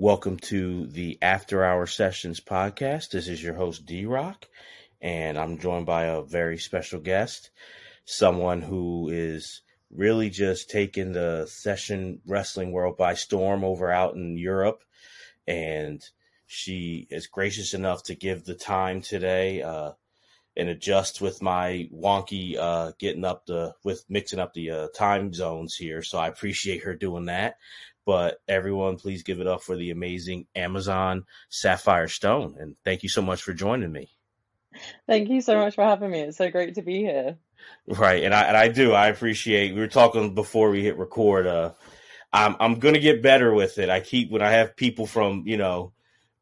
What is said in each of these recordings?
Welcome to the After Hour Sessions podcast. This is your host, D Rock, and I'm joined by a very special guest, someone who is really just taking the session wrestling world by storm over out in Europe. And she is gracious enough to give the time today uh, and adjust with my wonky uh, getting up the with mixing up the uh, time zones here. So I appreciate her doing that. But everyone, please give it up for the amazing Amazon Sapphire Stone. And thank you so much for joining me. Thank you so much for having me. It's so great to be here. Right, and I and I do. I appreciate. We were talking before we hit record. Uh, I'm I'm gonna get better with it. I keep when I have people from you know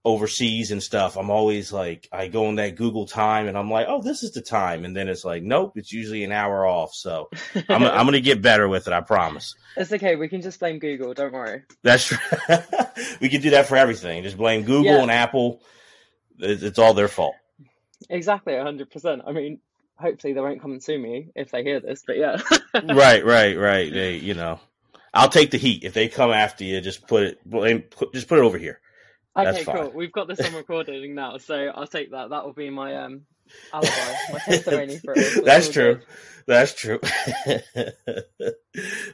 overseas and stuff. I'm always like I go in that Google time and I'm like, oh, this is the time, and then it's like, nope, it's usually an hour off. So I'm I'm gonna get better with it. I promise. It's okay. We can just blame Google. Don't worry. That's true. we can do that for everything. Just blame Google Yeah. and Apple. It's it's all their fault. Exactly, hundred percent. I mean, hopefully they won't come and sue me if they hear this. But yeah. right, right, right. They, you know, I'll take the heat if they come after you. Just put it, blame, put, just put it over here. Okay, cool. We've got this on recording now, so I'll take that. That will be my um alibi, my testimony for it. That's true. That's true.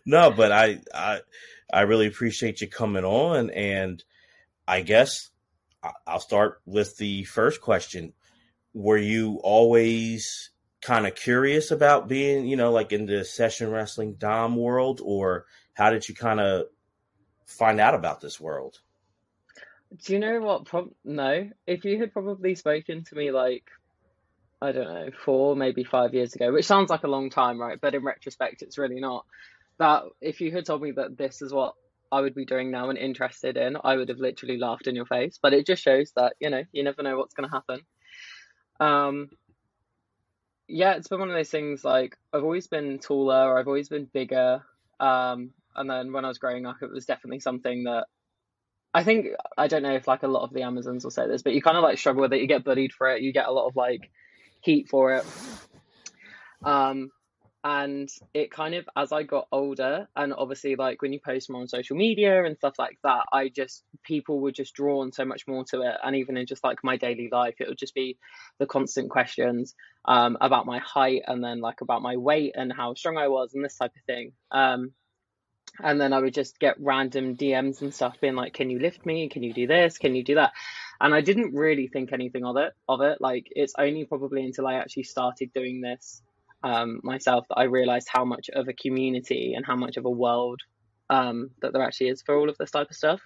no, but I, I, I really appreciate you coming on, and I guess I'll start with the first question. Were you always kind of curious about being, you know, like in the session wrestling dom world, or how did you kind of find out about this world? Do you know what? Prob- no. If you had probably spoken to me like, I don't know, four, maybe five years ago, which sounds like a long time, right? But in retrospect, it's really not. That if you had told me that this is what I would be doing now and interested in, I would have literally laughed in your face. But it just shows that, you know, you never know what's going to happen. Um, yeah, it's been one of those things like I've always been taller, I've always been bigger. Um, and then when I was growing up, it was definitely something that I think I don't know if like a lot of the Amazons will say this, but you kind of like struggle with it. You get bullied for it. You get a lot of like heat for it. Um, and it kind of as I got older, and obviously like when you post more on social media and stuff like that, I just people were just drawn so much more to it. And even in just like my daily life, it would just be the constant questions um, about my height and then like about my weight and how strong I was and this type of thing. Um, and then I would just get random DMs and stuff being like, "Can you lift me? Can you do this? Can you do that?" And I didn't really think anything of it. Of it, like it's only probably until I actually started doing this um, myself that I realized how much of a community and how much of a world um, that there actually is for all of this type of stuff.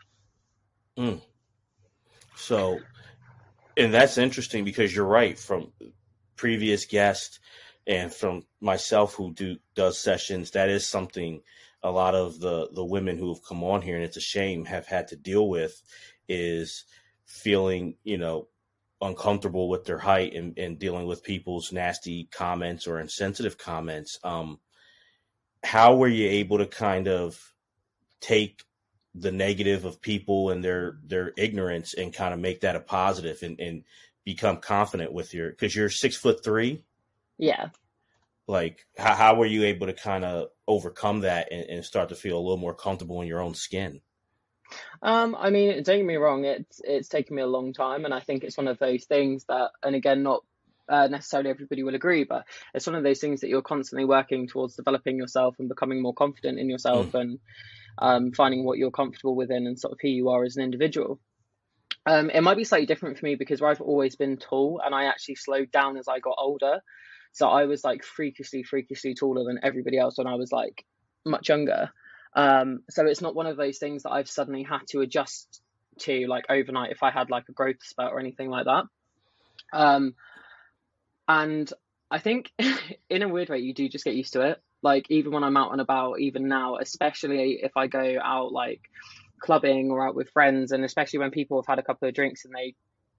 Mm. So, and that's interesting because you're right. From previous guests and from myself who do does sessions, that is something a lot of the the women who have come on here, and it's a shame, have had to deal with is feeling, you know, uncomfortable with their height and, and dealing with people's nasty comments or insensitive comments. Um, how were you able to kind of take the negative of people and their their ignorance and kind of make that a positive and, and become confident with your because you're six foot three Yeah. Like how, how were you able to kind of overcome that and, and start to feel a little more comfortable in your own skin Um, I mean, don't get me wrong, it's it's taken me a long time, and I think it's one of those things that, and again, not uh, necessarily everybody will agree, but it's one of those things that you're constantly working towards developing yourself and becoming more confident in yourself mm. and um, finding what you're comfortable within and sort of who you are as an individual. Um, it might be slightly different for me because I've always been tall and I actually slowed down as I got older. So I was like freakishly, freakishly taller than everybody else when I was like much younger. Um, so it's not one of those things that I've suddenly had to adjust to like overnight if I had like a growth spurt or anything like that. Um, and I think in a weird way, you do just get used to it. Like even when I'm out and about, even now, especially if I go out like clubbing or out with friends, and especially when people have had a couple of drinks and they,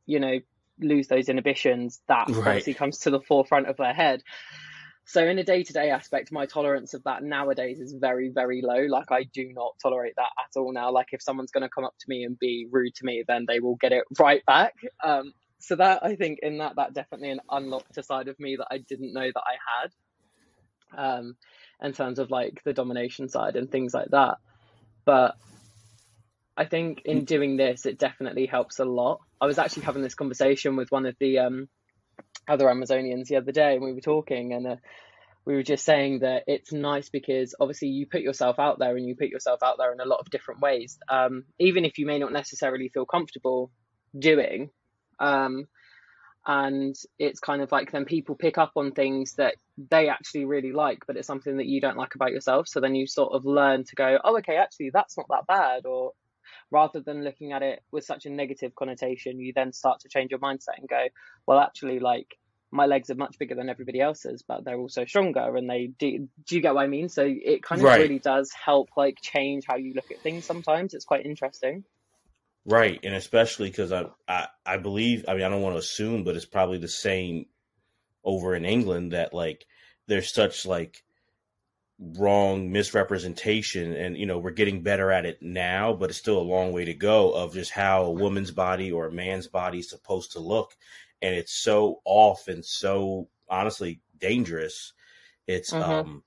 you know, lose those inhibitions, that right. obviously comes to the forefront of their head. So in a day-to-day aspect, my tolerance of that nowadays is very, very low. Like I do not tolerate that at all now. Like if someone's going to come up to me and be rude to me, then they will get it right back. Um, so that I think in that that definitely an unlocked a side of me that I didn't know that I had. Um, in terms of like the domination side and things like that. But I think in doing this, it definitely helps a lot. I was actually having this conversation with one of the um, other Amazonians the other day, and we were talking, and uh, we were just saying that it's nice because obviously you put yourself out there, and you put yourself out there in a lot of different ways, um, even if you may not necessarily feel comfortable doing. Um, and it's kind of like then people pick up on things that they actually really like but it's something that you don't like about yourself so then you sort of learn to go oh okay actually that's not that bad or rather than looking at it with such a negative connotation you then start to change your mindset and go well actually like my legs are much bigger than everybody else's but they're also stronger and they do do you get what i mean? So it kind of right. really does help like change how you look at things sometimes. It's quite interesting. Right, and especially because I, I I believe I mean I don't want to assume, but it's probably the same over in England that like there's such like wrong misrepresentation and you know we're getting better at it now but it's still a long way to go of just how a woman's body or a man's body is supposed to look and it's so off and so honestly dangerous it's mm-hmm. um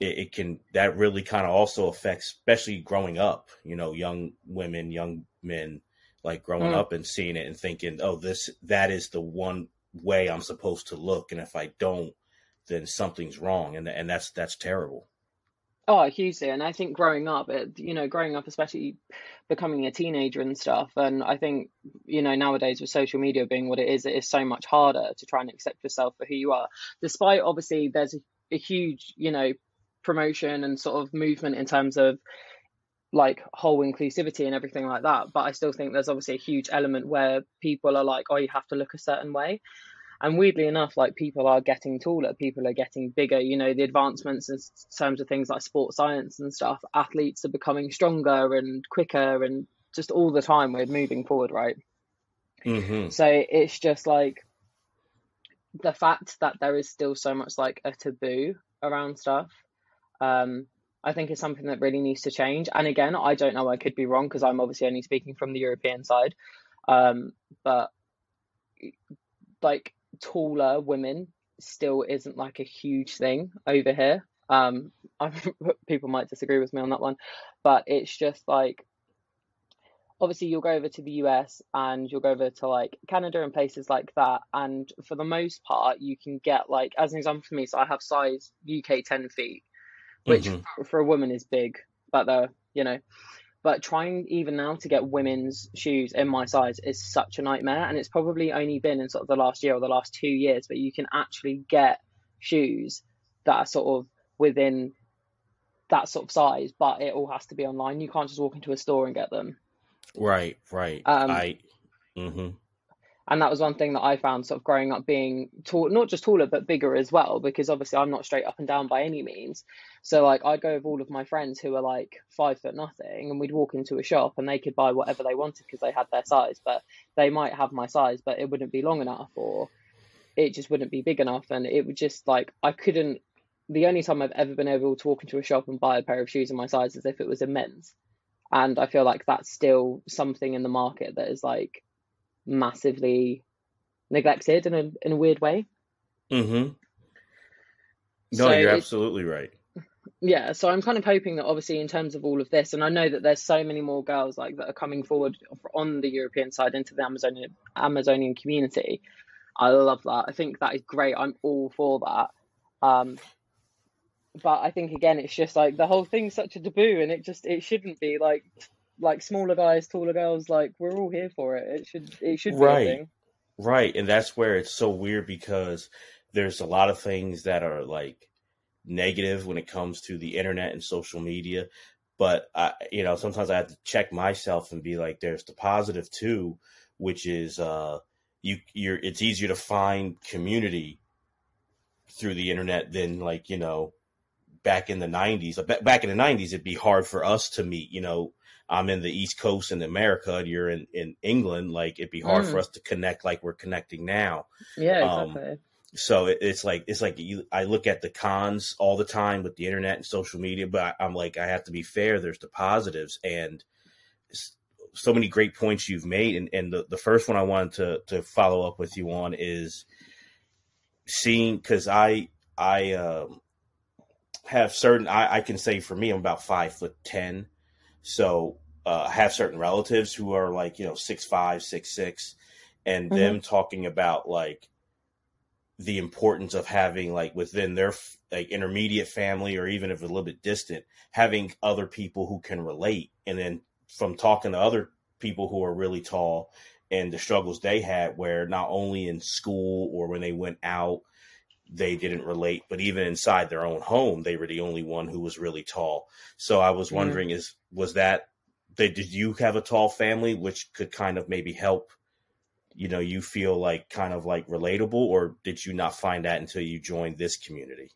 it, it, can that really kind of also affects especially growing up you know young women young men like growing mm. up and seeing it and thinking oh this that is the one way i'm supposed to look and if i don't then something's wrong and and that's that's terrible Oh, hugely. And I think growing up, it, you know, growing up, especially becoming a teenager and stuff. And I think, you know, nowadays with social media being what it is, it is so much harder to try and accept yourself for who you are. Despite obviously there's a, a huge, you know, promotion and sort of movement in terms of like whole inclusivity and everything like that. But I still think there's obviously a huge element where people are like, oh, you have to look a certain way. And weirdly enough, like people are getting taller, people are getting bigger. You know, the advancements in terms of things like sports science and stuff, athletes are becoming stronger and quicker, and just all the time we're moving forward, right? Mm-hmm. So it's just like the fact that there is still so much like a taboo around stuff um, I think is something that really needs to change. And again, I don't know, I could be wrong because I'm obviously only speaking from the European side. Um, but like taller women still isn't like a huge thing over here. Um, I, people might disagree with me on that one, but it's just like obviously you'll go over to the US and you'll go over to like Canada and places like that. And for the most part, you can get like, as an example for me, so I have size UK 10 feet which mm-hmm. for a woman is big, but the you know, but trying even now to get women's shoes in my size is such a nightmare, and it's probably only been in sort of the last year or the last two years, but you can actually get shoes that are sort of within that sort of size, but it all has to be online. You can't just walk into a store and get them. Right, right. Um, I. Mm-hmm and that was one thing that I found sort of growing up being tall, not just taller but bigger as well, because obviously I'm not straight up and down by any means. So like I'd go with all of my friends who are like five foot nothing, and we'd walk into a shop and they could buy whatever they wanted because they had their size, but they might have my size, but it wouldn't be long enough or it just wouldn't be big enough, and it would just like I couldn't. The only time I've ever been able to walk into a shop and buy a pair of shoes in my size is if it was a men's, and I feel like that's still something in the market that is like massively neglected in a in a weird way. Mm-hmm. No, so you're absolutely right. Yeah, so I'm kind of hoping that obviously in terms of all of this, and I know that there's so many more girls like that are coming forward on the European side into the Amazonian Amazonian community. I love that. I think that is great. I'm all for that. Um, but I think again, it's just like the whole thing's such a taboo, and it just it shouldn't be like like smaller guys, taller girls. Like we're all here for it. It should it should be right, right, and that's where it's so weird because there's a lot of things that are like negative when it comes to the internet and social media. But I, you know, sometimes I have to check myself and be like, there's the positive too, which is uh, you you're it's easier to find community through the internet than like you know back in the 90s back in the 90s it'd be hard for us to meet you know i'm in the east coast in america and you're in in england like it'd be hard mm. for us to connect like we're connecting now. Yeah um, exactly. um, so it, it's like it's like you, i look at the cons all the time with the internet and social media but I, i'm like i have to be fair there's the positives and so many great points you've made and, and the, the first one i wanted to to follow up with you on is seeing because I I um, have certain I, I can say for me I'm about five foot ten, so uh, I have certain relatives who are like you know six five six six, and mm-hmm. them talking about like the importance of having like within their like intermediate family or even if a little bit distant having other people who can relate and then from talking to other people who are really tall and the struggles they had where not only in school or when they went out they didn't relate but even inside their own home they were the only one who was really tall so i was mm-hmm. wondering mm-hmm. is was that they, did you have a tall family which could kind of maybe help you know you feel like kind of like relatable or did you not find that until you joined this community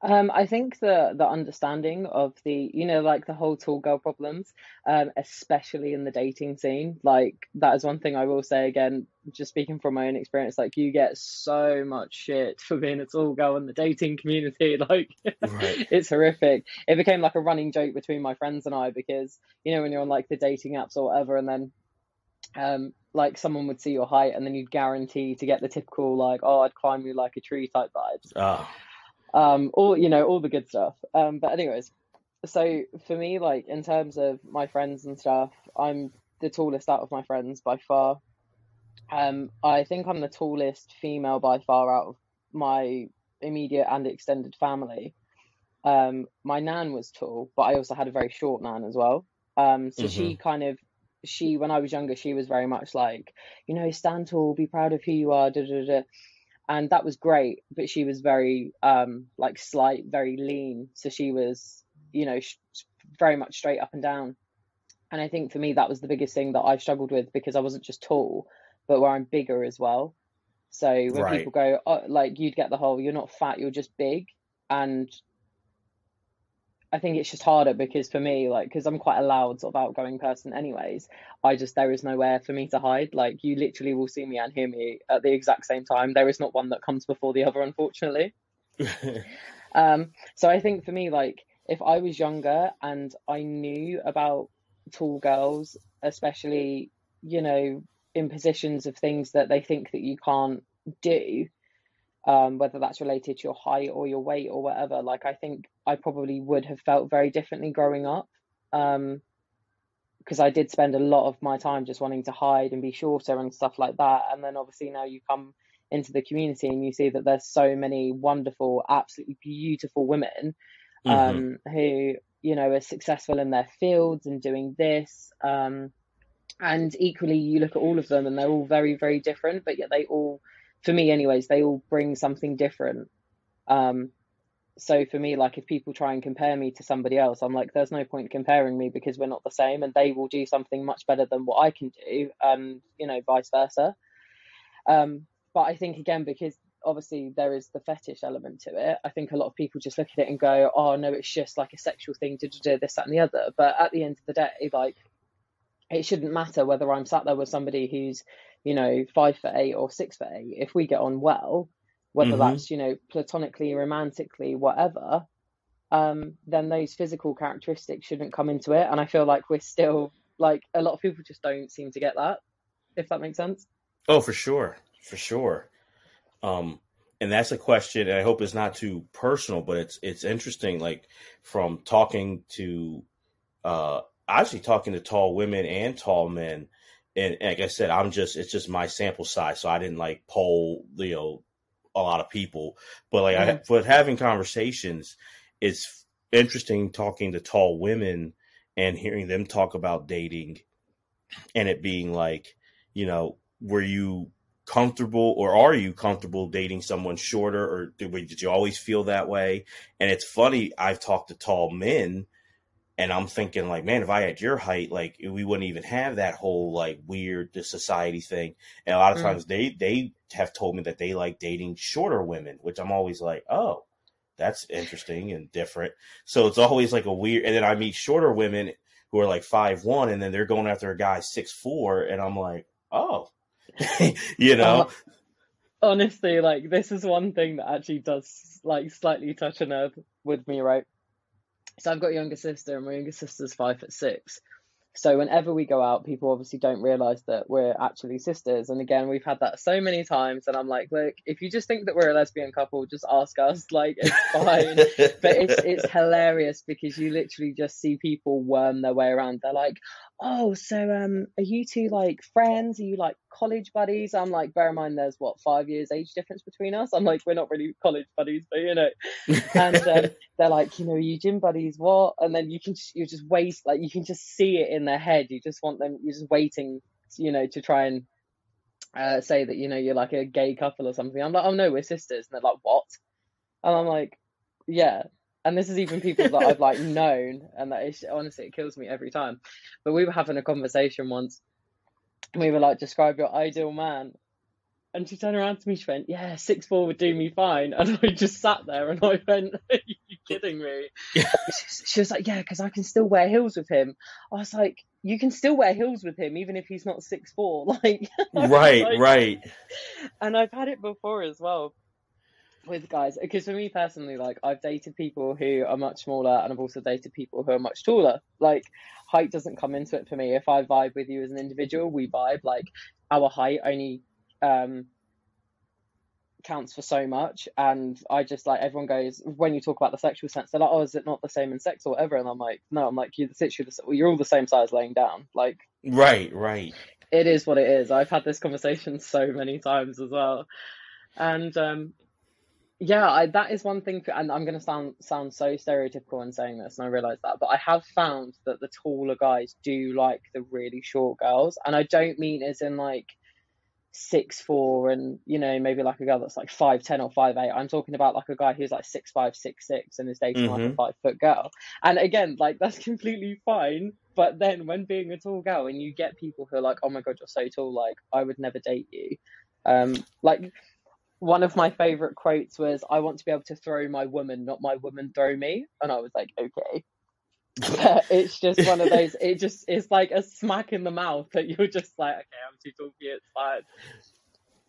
um, I think the the understanding of the you know like the whole tall girl problems, um, especially in the dating scene, like that is one thing I will say again. Just speaking from my own experience, like you get so much shit for being a tall girl in the dating community. Like right. it's horrific. It became like a running joke between my friends and I because you know when you're on like the dating apps or whatever, and then um like someone would see your height and then you'd guarantee to get the typical like oh I'd climb you like a tree type vibes. Oh um, all you know, all the good stuff. Um, but anyways, so for me, like in terms of my friends and stuff, I'm the tallest out of my friends by far. Um, I think I'm the tallest female by far out of my immediate and extended family. Um, my nan was tall, but I also had a very short nan as well. Um, so mm-hmm. she kind of she when I was younger, she was very much like, you know, stand tall, be proud of who you are, da da da and that was great but she was very um like slight very lean. So she was you know sh- very much straight up and down. And i think for me that was the biggest thing that i struggled with because i wasn't just tall but where i'm bigger as well. So when right. people go oh, like you'd get the whole you're not fat you're just big. And I think it's just harder because for me, like, because I'm quite a loud sort of outgoing person, anyways. I just there is nowhere for me to hide. Like, you literally will see me and hear me at the exact same time. There is not one that comes before the other, unfortunately. um, so I think for me, like, if I was younger and I knew about tall girls, especially, you know, in positions of things that they think that you can't do, um, whether that's related to your height or your weight or whatever. Like I think I probably would have felt very differently growing up. Um, because I did spend a lot of my time just wanting to hide and be shorter and stuff like that. And then obviously now you come into the community and you see that there's so many wonderful, absolutely beautiful women mm-hmm. um, who, you know, are successful in their fields and doing this. Um, and equally, you look at all of them and they're all very, very different, but yet they all for me anyways they all bring something different. Um so for me like if people try and compare me to somebody else i'm like there's no point comparing me because we're not the same and they will do something much better than what i can do and you know vice versa. Um but i think again because obviously there is the fetish element to it i think a lot of people just look at it and go oh no it's just like a sexual thing to do this that and the other. But at the end of the day like it shouldn't matter whether i'm sat there with somebody who's you know, five foot eight or six foot eight, if we get on well, whether mm-hmm. that's, you know, platonically, romantically, whatever, um, then those physical characteristics shouldn't come into it. And I feel like we're still like a lot of people just don't seem to get that, if that makes sense. Oh, for sure. For sure. Um, and that's a question i hope it's not too personal but it's it's interesting like from talking to uh actually talking to tall women and tall men and, and like I said, I'm just it's just my sample size, so I didn't like poll you know a lot of people, but like mm-hmm. I but having conversations, it's interesting talking to tall women and hearing them talk about dating, and it being like, you know, were you comfortable or are you comfortable dating someone shorter or did, did you always feel that way and it's funny i've talked to tall men and I'm thinking like, man, if I had your height, like we wouldn't even have that whole like weird the society thing. And a lot of mm. times they they have told me that they like dating shorter women, which I'm always like, oh, that's interesting and different. So it's always like a weird. And then I meet shorter women who are like five one, and then they're going after a guy six four, and I'm like, oh, you know. Uh, honestly, like this is one thing that actually does like slightly touch a nerve with me, right? So I've got a younger sister, and my younger sister's five foot six. So whenever we go out, people obviously don't realize that we're actually sisters. And again, we've had that so many times. And I'm like, look, if you just think that we're a lesbian couple, just ask us. Like, it's fine. but it's it's hilarious because you literally just see people worm their way around. They're like, oh, so um, are you two like friends? Are you like college buddies? I'm like, bear in mind, there's what five years age difference between us. I'm like, we're not really college buddies, but you know. And um, they're like, you know, you gym buddies? What? And then you can you just waste like you can just see it in their head. You just want them. You're just waiting, you know, to try and uh, say that you know you're like a gay couple or something. I'm like, oh no, we're sisters. And they're like, what? And I'm like, yeah, and this is even people that I've like known, and that is honestly it kills me every time. But we were having a conversation once, and we were like, describe your ideal man, and she turned around to me, she went, "Yeah, six four would do me fine." And I just sat there and I went, "Are you kidding me?" she, she was like, "Yeah, because I can still wear heels with him." I was like, "You can still wear heels with him, even if he's not six four. Like, right, like, right. And I've had it before as well with guys because for me personally like i've dated people who are much smaller and i've also dated people who are much taller. Like height doesn't come into it for me. If i vibe with you as an individual we vibe. Like our height only um counts for so much. And i just like everyone goes when you talk about the sexual sense they're like oh is it not the same in sex or whatever? And i'm like no i'm like you're the, you're all the same size laying down. Like right right. it is what it is. I've had this conversation so many times as well. And um yeah, I, that is one thing, for, and I'm going to sound sound so stereotypical in saying this, and I realize that, but I have found that the taller guys do like the really short girls, and I don't mean as in like six four and you know maybe like a girl that's like five ten or five eight. I'm talking about like a guy who's like six five six six and is dating mm-hmm. like a mm-hmm. five foot girl, and again like that's completely fine. But then when being a tall girl and you get people who are like, oh my god, you're so tall, like I would never date you. Um, like one of my favorite quotes was, I want to be able to throw my woman, not my woman throw me. And I was like, okay. But it's just one of those, it just is like a smack in the mouth that you're just like, okay, I'm too you, it's fine.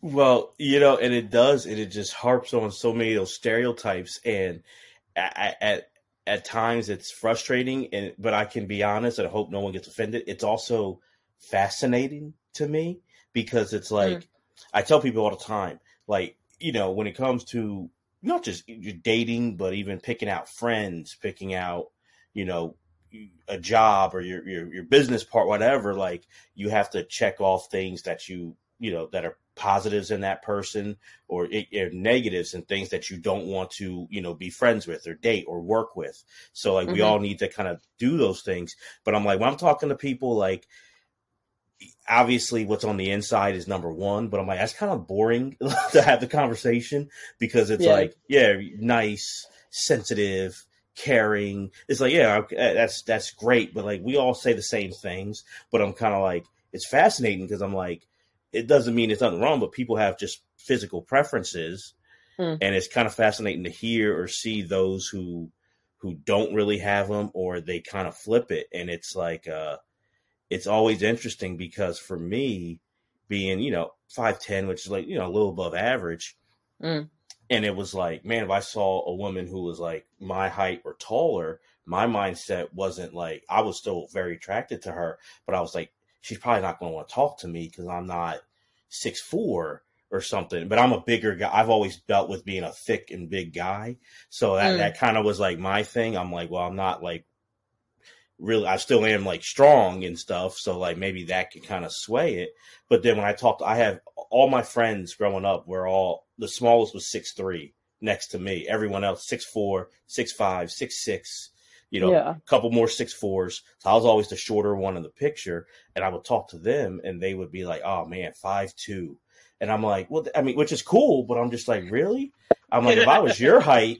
Well, you know, and it does, and it just harps on so many of those stereotypes. And at, at, at times it's frustrating, and but I can be honest, and I hope no one gets offended. It's also fascinating to me because it's like, mm. I tell people all the time, like you know, when it comes to not just your dating, but even picking out friends, picking out, you know, a job or your, your, your business part, whatever, like you have to check off things that you, you know, that are positives in that person or, or negatives and things that you don't want to, you know, be friends with or date or work with. So like mm-hmm. we all need to kind of do those things. But I'm like, when I'm talking to people like, obviously what's on the inside is number one, but I'm like, that's kind of boring to have the conversation because it's yeah. like, yeah, nice, sensitive, caring. It's like, yeah, that's, that's great. But like, we all say the same things, but I'm kind of like, it's fascinating because I'm like, it doesn't mean it's nothing wrong, but people have just physical preferences. Hmm. And it's kind of fascinating to hear or see those who, who don't really have them or they kind of flip it. And it's like, uh, it's always interesting because for me, being, you know, 5'10, which is like, you know, a little above average. Mm. And it was like, man, if I saw a woman who was like my height or taller, my mindset wasn't like, I was still very attracted to her, but I was like, she's probably not going to want to talk to me because I'm not six four or something. But I'm a bigger guy. I've always dealt with being a thick and big guy. So that, mm. that kind of was like my thing. I'm like, well, I'm not like really I still am like strong and stuff, so like maybe that could kind of sway it. But then when I talked, I have all my friends growing up were all the smallest was six three next to me. Everyone else six four, six five, six six. You know, Yeah. a couple more six fours. So I was always the shorter one in the picture, and I would talk to them, and they would be like, "Oh man, five two," and I'm like, "Well, I mean, which is cool, but I'm just like, really? I'm like, if I was your height,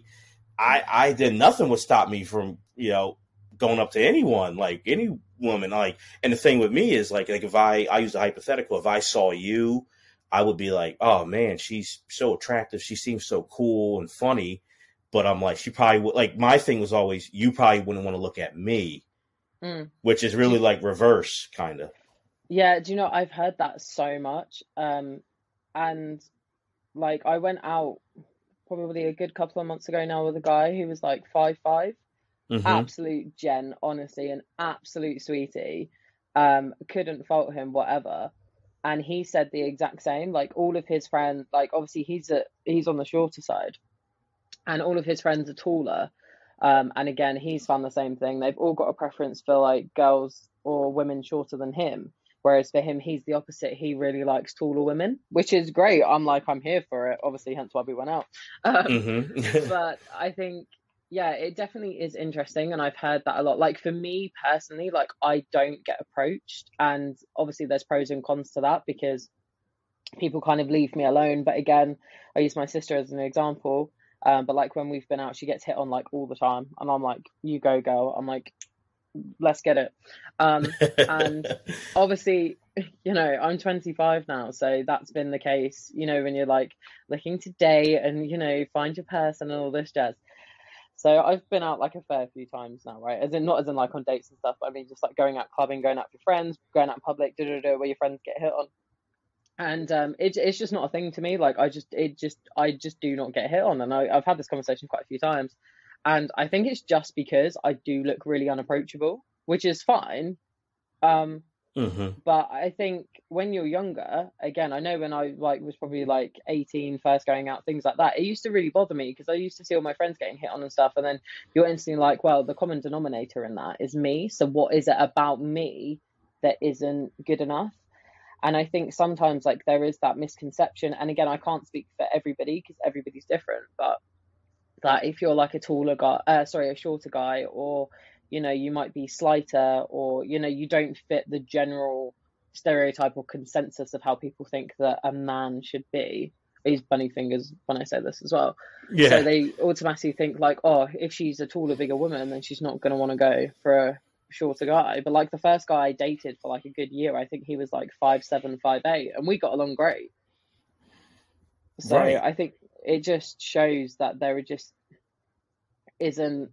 I I did nothing would stop me from you know going up to anyone, like any woman. Like, and the thing with me is like, like if I I use a hypothetical, if I saw you, I would be like, oh man, she's so attractive. She seems so cool and funny. But I'm like, she probably would like my thing was always you probably wouldn't want to look at me, Mm. which is really like reverse kind of. Yeah, do you know, I've heard that so much. Um, and like I went out probably a good couple of months ago now with a guy who was like five five. Mm-hmm. absolute gen, honestly, an absolute sweetie. Um, couldn't fault him, whatever. And he said the exact same. Like all of his friends, like obviously he's a he's on the shorter side, and all of his friends are taller. Um, and again, he's found the same thing. They've all got a preference for like girls or women shorter than him. Whereas for him, he's the opposite. He really likes taller women, which is great. I'm like, I'm here for it. Obviously, hence why we went out. Um, Mm-hmm. but I think, yeah, it definitely is interesting, and I've heard that a lot. Like for me personally, like I don't get approached, and obviously there's pros and cons to that because people kind of leave me alone. But again, I use my sister as an example. Um, but like when we've been out, she gets hit on like all the time, and I'm like, "You go, girl." I'm like, "Let's get it." Um, and obviously, you know, I'm 25 now, so that's been the case. You know, when you're like looking to date and you know find your person and all this jazz. So I've been out like a fair few times now, right? As in not as in like on dates and stuff. But I mean, just like going out clubbing, going out with your friends, going out in public, da da da, where your friends get hit on. And um, it, it's just not a thing to me. Like I just, it just, I just do not get hit on. And I, I've had this conversation quite a few times, and I think it's just because I do look really unapproachable, which is fine. Um, hmm but I think when you're younger, again, I know when I like was probably like 18, first going out, things like that, it used to really bother me because I used to see all my friends getting hit on and stuff, and then you're instantly like, well, the common denominator in that is me. So what is it about me that isn't good enough? And I think sometimes like there is that misconception, and again, I can't speak for everybody because everybody's different, but that if you're like a taller guy, uh, sorry, a shorter guy, or you know, you might be slighter, or you know, you don't fit the general stereotype or consensus of how people think that a man should be. I use bunny fingers when I say this as well. Yeah. So they automatically think like, oh, if she's a taller, bigger woman, then she's not going to want to go for a shorter guy. But like the first guy I dated for like a good year, I think he was like five seven, five eight, and we got along great. So Right. I think it just shows that there just isn't.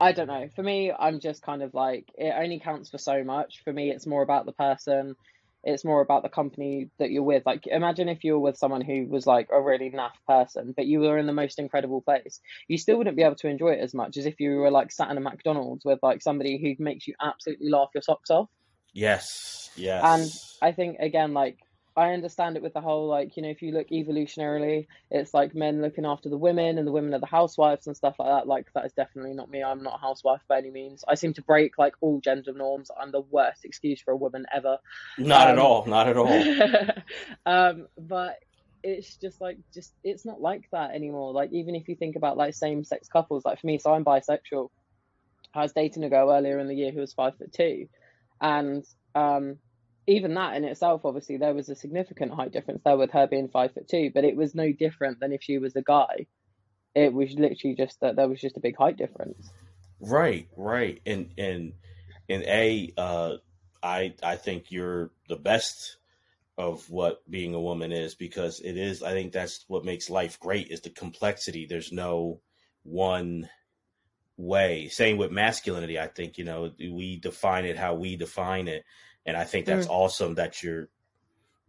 I don't know. For me, I'm just kind of like it only counts for so much. For me, it's more about the person. It's more about the company that you're with. Like, imagine if you were with someone who was like a really naff person, but you were in the most incredible place. You still wouldn't be able to enjoy it as much as if you were like sat in a McDonald's with like somebody who makes you absolutely laugh your socks off. yes. Yes. And I think again, like I understand it with the whole like you know if you look evolutionarily, it's like men looking after the women and the women are the housewives and stuff like that. Like that is definitely not me. I'm not a housewife by any means. I seem to break like all gender norms. I'm the worst excuse for a woman ever. not at um, all. Not at all. um, but it's just like just it's not like that anymore. Like even if you think about like same sex couples, like for me, so I'm bisexual. I was dating a girl earlier in the year who was five foot two, and um, even that in itself, obviously, there was a significant height difference there with her being five foot two, but it was no different than if she was a guy. It was literally just that there was just a big height difference. Right, right. And and and a uh I I think you're the best of what being a woman is because it is I think that's what makes life great is the complexity. There's no one way. Same with masculinity, I think, you know, we define it how we define it. And I think that's awesome that you're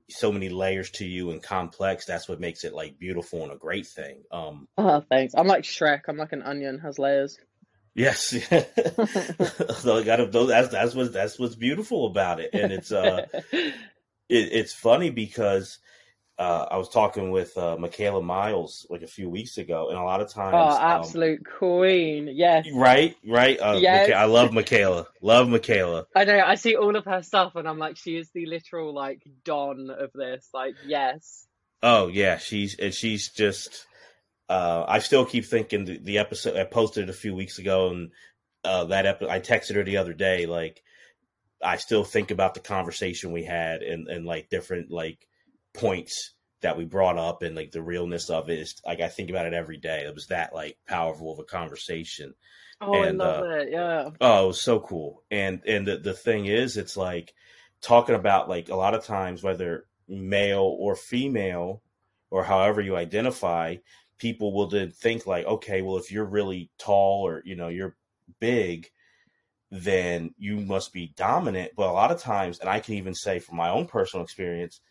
so many layers to you and complex. That's what makes it like beautiful and a great thing. Um Oh, thanks. I'm like Shrek. I'm like an onion, has layers. Yes. so I got to that's that's what that's what's beautiful about it, and it's uh it, it's funny because uh, I was talking with uh, Michaela Miles like a few weeks ago, and a lot of times, Oh, um, absolute queen. Yes. right, right. Uh, Yes. Micha- I love Michaela, love Michaela. I know. I see all of her stuff, and I'm like, she is the literal like don of this. Like, yes. Oh yeah, she's and she's just. Uh, I still keep thinking the, the episode I posted a few weeks ago, and uh, that episode I texted her the other day. Like, I still think about the conversation we had, and and like different like points that we brought up, and like the realness of it is like I think about it every day. It was that like powerful of a conversation. Oh, And, I love uh, it. Yeah. Oh, it was so cool. And and the, the thing is, it's like talking about like a lot of times whether male or female or however you identify, people will then think like, okay, well if you're really tall or you know you're big, then you must be dominant. But a lot of times, and I can even say from my own personal experience,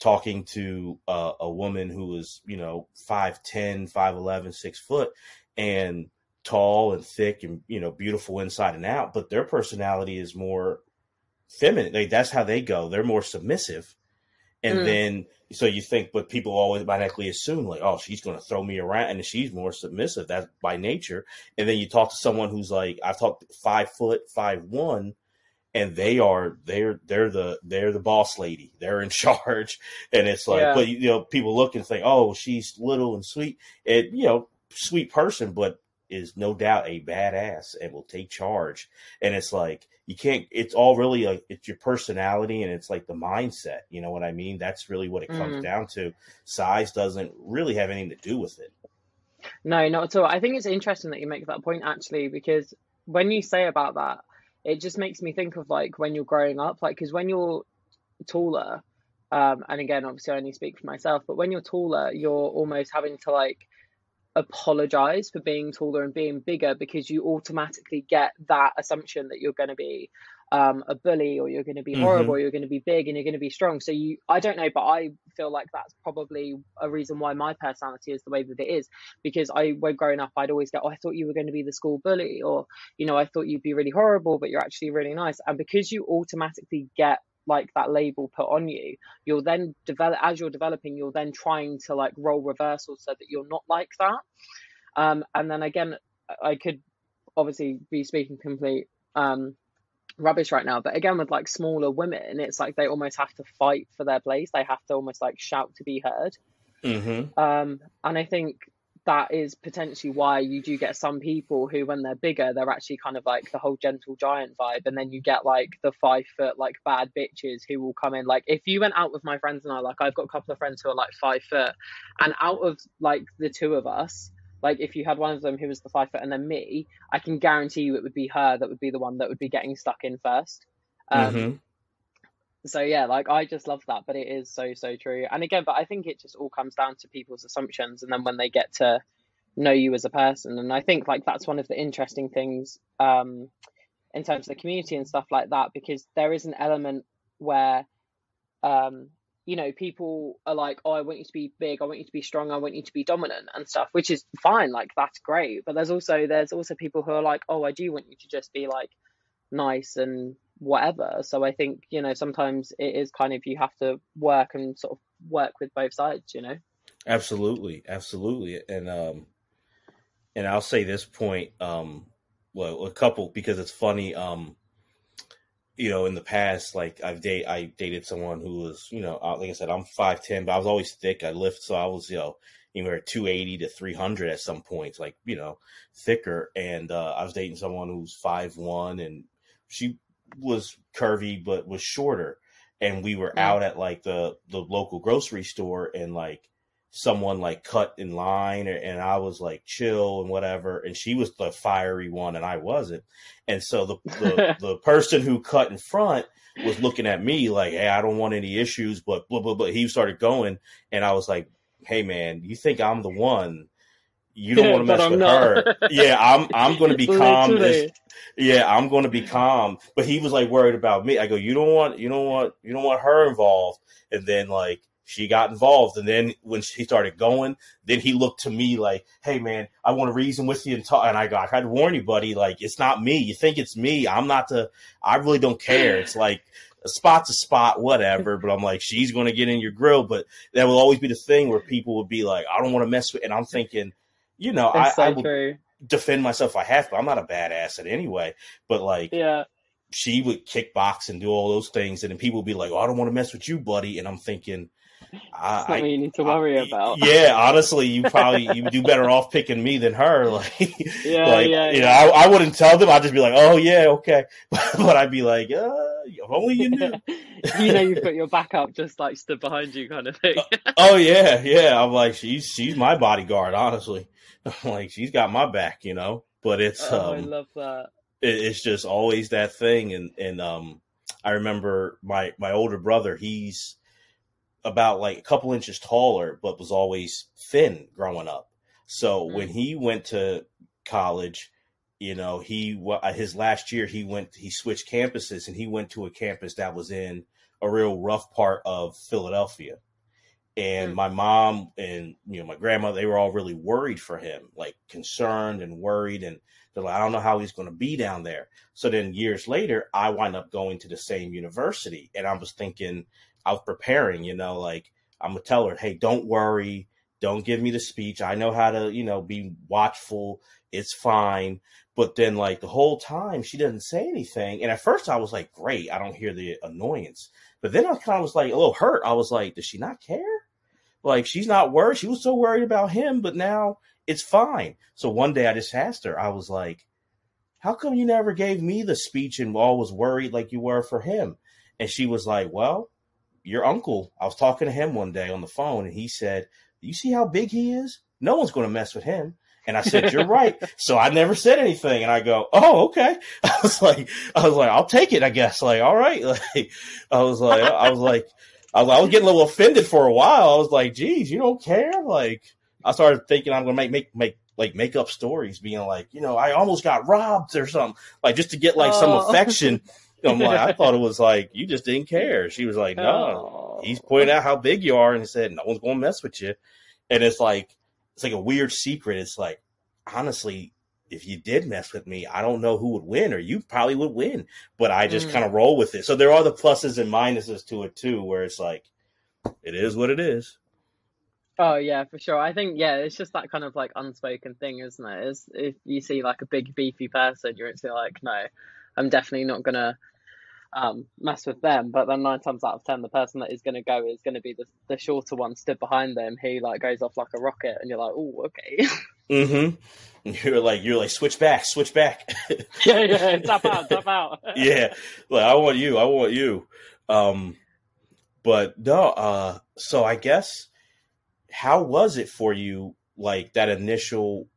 talking to uh, a woman who is you know 5'10 5'11 6 foot and tall and thick and you know beautiful inside and out but their personality is more feminine. Like that's how they go. They're more submissive. And Mm. then so you think but people always automatically assume like oh she's going to throw me around and she's more submissive. That's by nature. And then you talk to someone who's like i've talked five foot five one and they are they're they're the they're the boss lady. They're in charge. And it's like Yeah. but you know people look and think oh she's little and sweet. And you know sweet person but is no doubt a badass and will take charge. And it's like you can't it's all really like it's your personality and it's like the mindset. You know what i mean? That's really what it comes Mm. down to. Size doesn't really have anything to do with it. No, not at all. I think it's interesting that you make that point actually, because when you say about that, it just makes me think of like when you're growing up, like because when you're taller, um, and again, obviously I only speak for myself, but when you're taller, you're almost having to like apologize for being taller and being bigger because you automatically get that assumption that you're going to be um, a bully or you're going to be Mhm. horrible or you're going to be big and you're going to be strong. So you, I don't know, but I feel like that's probably a reason why my personality is the way that it is because I, when growing up, I'd always go, oh, I thought you were going to be the school bully or, you know, I thought you'd be really horrible, but you're actually really nice. And because you automatically get like that label put on you, you're then develop as you're developing, you're then trying to like roll reversal so that you're not like that. Um, and then again, I could obviously be speaking complete um, rubbish right now, but again, with like smaller women, it's like they almost have to fight for their place. They have to almost like shout to be heard. mm-hmm. Um, and I think that is potentially why you do get some people who, when they're bigger, they're actually kind of like the whole gentle giant vibe. And then you get like the five foot, like bad bitches who will come in. Like, if you went out with my friends and I, like, I've got a couple of friends who are like five foot, and out of like the two of us, like if you had one of them who was the five foot and then me, I can guarantee you it would be her that would be the one that would be getting stuck in first. Um, mm-hmm. so yeah like i just love that but it is so so true and again but i think it just all comes down to people's assumptions and then when they get to know you as a person and i think like that's one of the interesting things um in terms of the community and stuff like that because there is an element where um you know people are like oh i want you to be big. I want you to be strong. I want you to be dominant and stuff which is fine like that's great. But there's also there's also people who are like oh i do want you to just be like nice and whatever. So I think, you know, sometimes it is kind of you have to work and sort of work with both sides, you know. Absolutely, absolutely, and um, and I'll say this point, um, well, a couple because it's funny, um, you know, in the past, like I've date, I dated someone who was, you know, uh, like I said, I'm five ten, but I was always thick. I lift, so I was, you know, anywhere two eighty to three hundred at some points, like you know, thicker. And uh, I was dating someone who's five one, and she was curvy but was shorter. And we were Mm. out at like the the local grocery store, and like someone like cut in line and I was like chill and whatever and she was the fiery one and I wasn't and so the the, the person who cut in front was looking at me like hey I don't want any issues but blah blah blah he started going and I was like hey man you think I'm the one you don't want to mess I'm with not. her yeah I'm I'm going to be calm yeah, I'm going to be calm. But he was like worried about me. I go, you don't want, you don't want, you don't want her involved. And then like she got involved. And then when she started going, then he looked to me like, hey man, I want to reason with you and talk. And I go, I tried to warn you, buddy. Like it's not me. You think it's me. I'm not the. I really don't care. It's like a spot's a spot, whatever. But I'm like, she's going to get in your grill. But that will always be the thing where people would be like, I don't want to mess with. And I'm thinking, you know, I, so I would defend myself if I have to. I'm not a badass at anyway. But like, Yeah. she would kickbox and do all those things, and then people would be like, "Oh, I don't want to mess with you, buddy." And I'm thinking, I, what you need to worry I- about. Yeah, honestly, you probably you do better off picking me than her. Like, Yeah, like yeah, you know. I, I wouldn't tell them. I'd just be like, "Oh yeah, okay," but I'd be like, uh, "If only you knew." you know you've got your backup just like stood behind you kind of thing. oh yeah, yeah. I'm like, she's she's my bodyguard. Honestly, I'm like, she's got my back, you know. But it's oh, I um, love that. it, it's just always that thing and and um i remember my my older brother he's about like a couple inches taller but was always thin growing up so Mm. when he went to college you know he uh, his last year he went he switched campuses and he went to a campus that was in a real rough part of philadelphia and Mm. my mom and you know my grandmother they were all really worried for him like concerned and worried and they're like i don't know how he's going to be down there so then years later i wind up going to the same university and i was thinking i was preparing you know like i'm gonna tell her hey don't worry. Don't give me the speech. I know how to you know be watchful. It's fine. But then like the whole time she doesn't say anything. And at first i was like great i don't hear the annoyance. But then i kind of was like a little hurt. I was like does she not care? Like she's not worried. She was so worried about him, but now it's fine. So one day I just asked her, I was like, How come you never gave me the speech and all was worried like you were for him? And she was like, Well, your uncle, I was talking to him one day on the phone and he said, You see how big he is? No one's gonna mess with him. And I said, You're right. So I never said anything. And I go, Oh, okay. I was like, I was like, I'll take it, I guess. Like, all right. Like I was like, I was like, I was, I was getting a little offended for a while. I was like, geez, you don't care? Like, I started thinking I'm gonna make make make like make up stories, being like, you know, I almost got robbed or something, like just to get like some Oh. affection. I'm like, I thought it was like you just didn't care. She was like, no, Oh. he's pointing out how big you are and he said no one's gonna mess with you. And it's like it's like a weird secret. It's like honestly, if you did mess with me, I don't know who would win, or you probably would win. But I just Mm. kind of roll with it. So there are the pluses and minuses to it too, where it's like it is what it is. Oh yeah, for sure. I think yeah, it's just that kind of like unspoken thing, isn't it? Is if you see like a big beefy person, you're instantly like, no, I'm definitely not gonna um mess with them. But then nine times out of ten, the person that is gonna go is gonna be the the shorter one stood behind them who like goes off like a rocket, and you're like, oh okay, Mm-hmm. You're like you're like switch back, switch back. yeah yeah, tap out, tap out. yeah, like I want you, I want you. Um, but no, uh, so I guess how was it for you, like that initial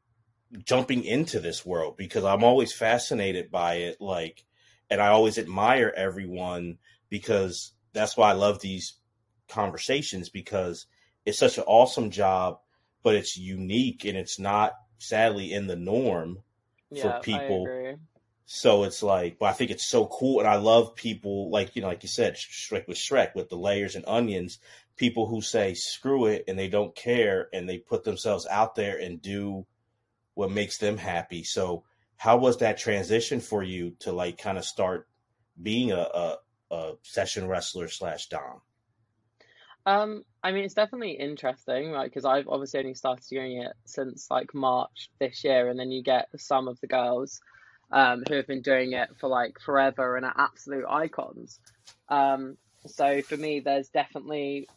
jumping into this world? Because I'm always fascinated by it, like, and I always admire everyone because that's why I love these conversations because it's such an awesome job, but it's unique and it's not sadly in the norm Yeah, people. I agree. so it's like, but I think it's so cool, and I love people like you know, like you said, Shrek with Shrek with the layers and onions. People who say screw it and they don't care and they put themselves out there and do what makes them happy. So, how was that transition for you to like kind of start being a, a, a session wrestler slash dom? Um, I mean, it's definitely interesting, right? Because I've obviously only started doing it since like March this year, and then you get some of the girls um, who have been doing it for like forever and are absolute icons. Um, so for me, there's definitely,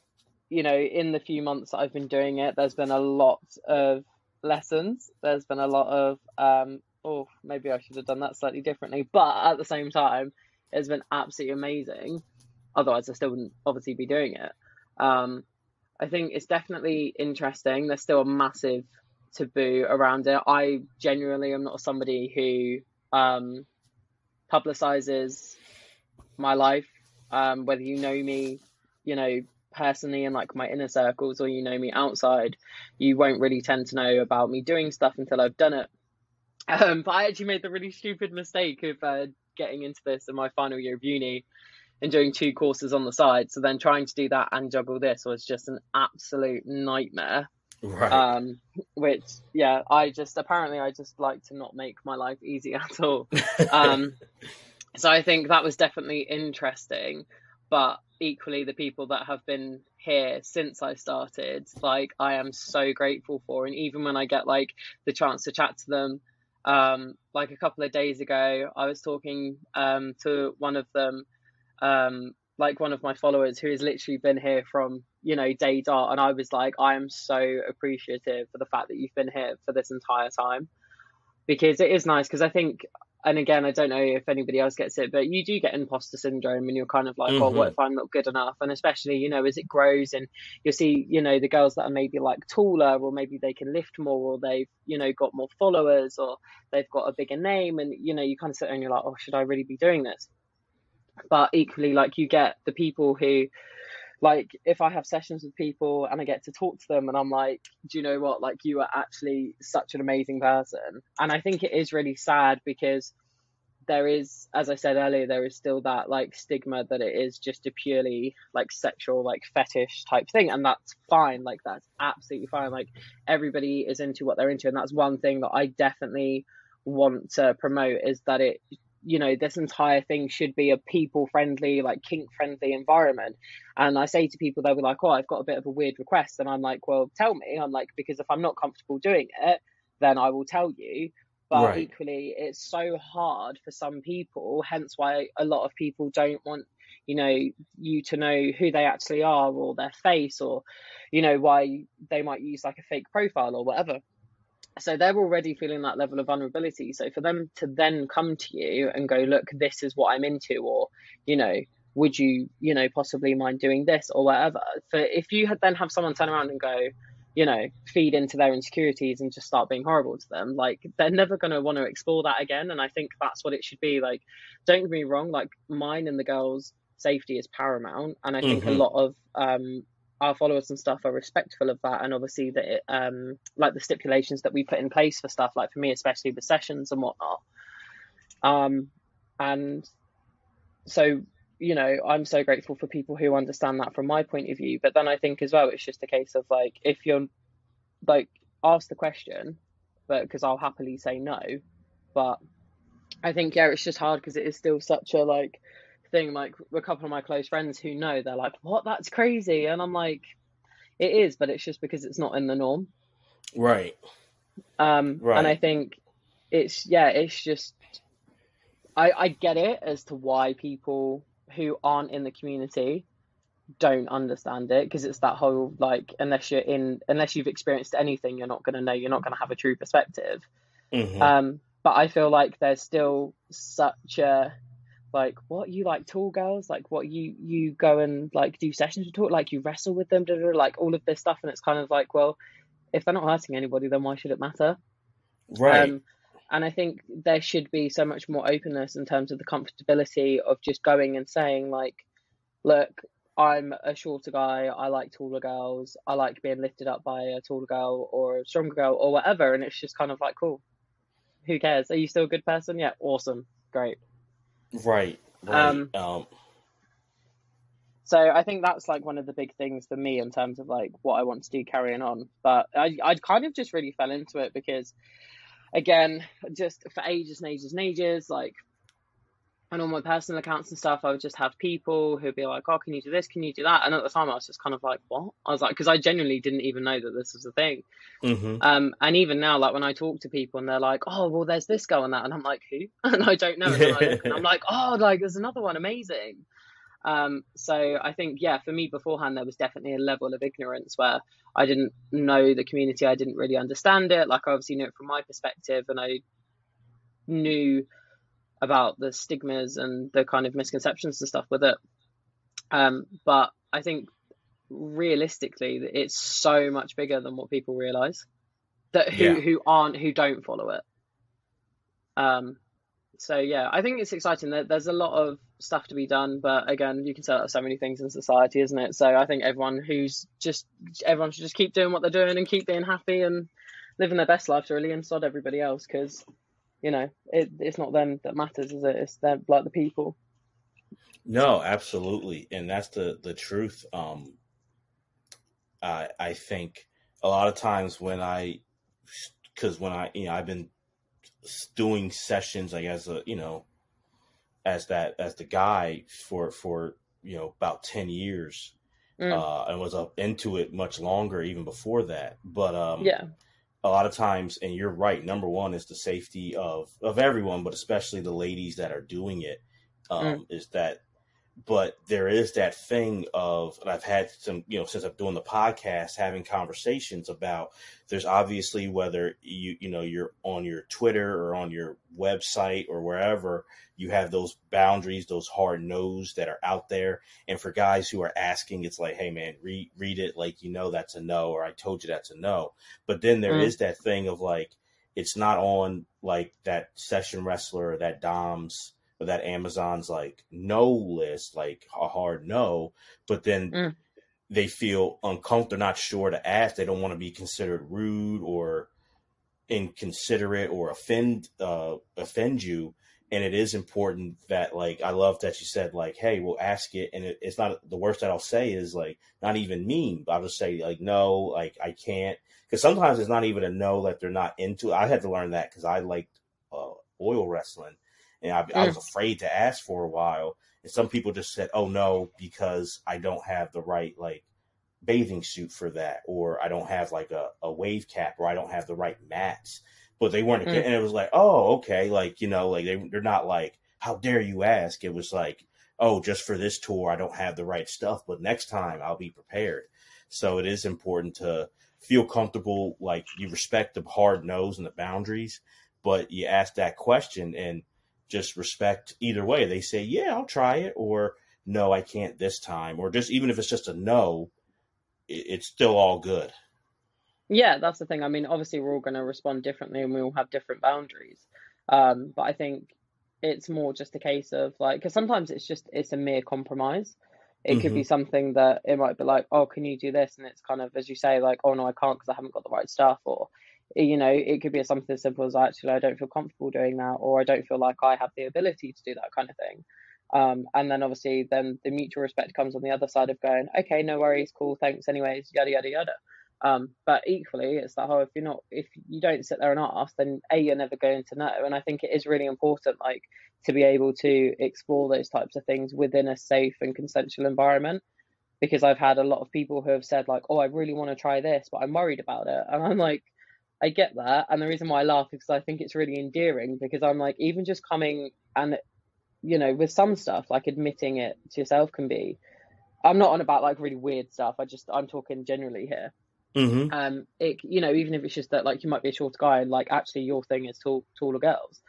you know, in the few months that I've been doing it, there's been a lot of lessons. There's been a lot of, um, oh, maybe I should have done that slightly differently, but at the same time, it's been absolutely amazing. Otherwise, I still wouldn't obviously be doing it. Um, I think it's definitely interesting. There's still a massive taboo around it. I genuinely am not somebody who um, publicizes my life. Um, whether you know me, you know, personally in like my inner circles or you know me outside, you won't really tend to know about me doing stuff until I've done it. Um, but I actually made the really stupid mistake of uh, getting into this in my final year of uni and doing two courses on the side. So then trying to do that and juggle this was just an absolute nightmare. Right. Um, which yeah, I just apparently I just like to not make my life easy at all. Um, so I think that was definitely interesting. but equally the people that have been here since I started, like I am so grateful for. And even when I get like the chance to chat to them, um, like a couple of days ago, I was talking um, to one of them, um, like one of my followers who has literally been here from you know day dot, and I was like, I am so appreciative for the fact that you've been here for this entire time because it is nice because I think and again, I don't know if anybody else gets it, but you do get imposter syndrome and you're kind of like, mm-hmm. oh, what if I'm not good enough? And especially, you know, as it grows and you'll see, you know, the girls that are maybe like taller or maybe they can lift more or they've, you know, got more followers or they've got a bigger name and, you know, you kind of sit there and you're like, oh, should I really be doing this? But equally, like you get the people who, like if I have sessions with people and I get to talk to them and I'm like, do you know what? Like you are actually such an amazing person. And I think it is really sad because there is, as I said earlier, there is still that like stigma that it is just a purely like sexual, like fetish type thing. And that's fine. Like that's absolutely fine. Like everybody is into what they're into. And that's one thing that I definitely want to promote is that it you know this entire thing should be a people friendly like kink friendly environment. And i say to people they'll be like oh i've got a bit of a weird request. And i'm like well tell me. I'm like because if i'm not comfortable doing it then i will tell you. But right. equally it's so hard for some people hence why a lot of people don't want you know you to know who they actually are or their face or you know why they might use like a fake profile or whatever so they're already feeling that level of vulnerability. So for them to then come to you and go look this is what i'm into or you know would you you know possibly mind doing this? or whatever. For if you had then have someone turn around and go you know feed into their insecurities and just start being horrible to them like they're never going to want to explore that again. And i think that's what it should be. Like don't get me wrong like mine and the girls safety is paramount. And i think mm-hmm. a lot of um our followers and stuff are respectful of that and obviously that it, um like the stipulations that we put in place for stuff like for me especially the sessions and whatnot. Um and so you know i'm so grateful for people who understand that from my point of view but then i think as well it's just a case of like if you're like ask the question but because i'll happily say no. But i think yeah it's just hard because it is still such a like thing like a couple of my close friends who know they're like what? That's crazy. And i'm like it is but it's just because it's not in the norm. Right. Um right. and i think it's yeah it's just i i get it as to why people who aren't in the community don't understand it because it's that whole like unless you're in unless you've experienced anything you're not going to know you're not going to have a true perspective. Mm-hmm. um but i feel like there's still such a like what you like tall girls? Like what you you go and like do sessions with talk like you wrestle with them like all of this stuff. And it's kind of like well if they're not hurting anybody then why should it matter? Right. Um, and i think there should be so much more openness in terms of the comfortability of just going and saying like look i'm a shorter guy. I like taller girls. I like being lifted up by a taller girl or a stronger girl or whatever. And it's just kind of like cool. Who cares? Are you still a good person? Yeah. Awesome. Great Right. Right. Um, um, so I think that's like one of the big things for me in terms of like what I want to do carrying on. But I I kind of just really fell into it because again, just for ages and ages and ages, like and on my personal accounts and stuff, I would just have people who'd be like, "Oh, can you do this? Can you do that?" And at the time, I was just kind of like, "What?" I was like, because I genuinely didn't even know that this was a thing. Mm-hmm. Um, and even now, like when I talk to people and they're like, "Oh, well, there's this girl and that," and I'm like, "Who?" And I don't know. And, I and I'm like, "Oh, like there's another one, amazing." Um, so I think, yeah, for me beforehand, there was definitely a level of ignorance where I didn't know the community, I didn't really understand it. Like I obviously knew it from my perspective, and I knew about the stigmas and the kind of misconceptions and stuff with it. Um, but I think realistically, it's so much bigger than what people realize that who, yeah. who aren't who don't follow it. Um, so yeah, I think it's exciting. That there's a lot of stuff to be done, but again, you can say so many things in society, isn't it? So I think everyone who's just everyone should just keep doing what they're doing and keep being happy and living their best lives to really, and sod everybody else because you know, it, it's not them that matters, is it? It's them, like the people. No, absolutely, and that's the the truth. Um, I I think a lot of times when I, because when I you know I've been doing sessions like as a you know, as that as the guy for for you know about ten years, mm. uh, and was up into it much longer even before that. But um, yeah, a lot of times, and you're right. Number one is the safety of of everyone, but especially the ladies that are doing it. Um, mm. Is that but there is that thing of and i've had some you know since i'm doing the podcast having conversations about there's obviously whether you you know you're on your twitter or on your website or wherever you have those boundaries those hard no's that are out there. And for guys who are asking it's like hey man read read it. Like you know that's a no or i told you that's a no. But then there mm. is that thing of like it's not on like that session wrestler or that dom's that Amazon's like no list, like a hard no, but then mm. they feel uncomfortable, not sure to ask. They don't want to be considered rude or inconsiderate or offend uh, offend you. And it is important that like I love that you said like, hey, we'll ask it, and it, it's not the worst that I'll say is like not even mean, but I'll just say like no, like I can't, because sometimes it's not even a no that they're not into. It. I had to learn that because I liked uh, oil wrestling and I, mm. I was afraid to ask for a while. And some people just said, "Oh no," because I don't have the right like bathing suit for that, or I don't have like a, a wave cap, or I don't have the right mats. But they weren't, mm. and it was like, "Oh, okay," like you know, like they they're not like, "How dare you ask?" It was like, "Oh, just for this tour, I don't have the right stuff, but next time I'll be prepared." So it is important to feel comfortable, like you respect the hard no's and the boundaries, but you ask that question and just respect either way. They say, yeah, I'll try it, or no, I can't this time, or just even if it's just a no, it's still all good. Yeah, that's the thing. I mean, obviously, we're all going to respond differently and we all have different boundaries. Um, but I think it's more just a case of like, because sometimes it's just, it's a mere compromise. It mm-hmm. could be mm-hmm. something that it might be like, oh, can you do this? And it's kind of, as you say, like, oh, no, I can't because I haven't got the right stuff. Or you know, it could be something as simple as actually I don't feel comfortable doing that, or I don't feel like I have the ability to do that kind of thing. Um, and then obviously, then the mutual respect comes on the other side of going, okay, no worries, cool, thanks, anyways, yada yada yada. Um, but equally, it's that whole if you're not, if you don't sit there and ask, then a you're never going to know. And I think it is really important, like to be able to explore those types of things within a safe and consensual environment. Because I've had a lot of people who have said like, oh, I really want to try this, but I'm worried about it, and I'm like, I get that, and the reason why I laugh is because I think it's really endearing. Because I'm like, even just coming and, you know, with some stuff, like admitting it to yourself can be. I'm not on about like really weird stuff. I just I'm talking generally here. Mm-hmm. Um, it you know even if it's just that like you might be a short guy and like actually your thing is tall taller girls,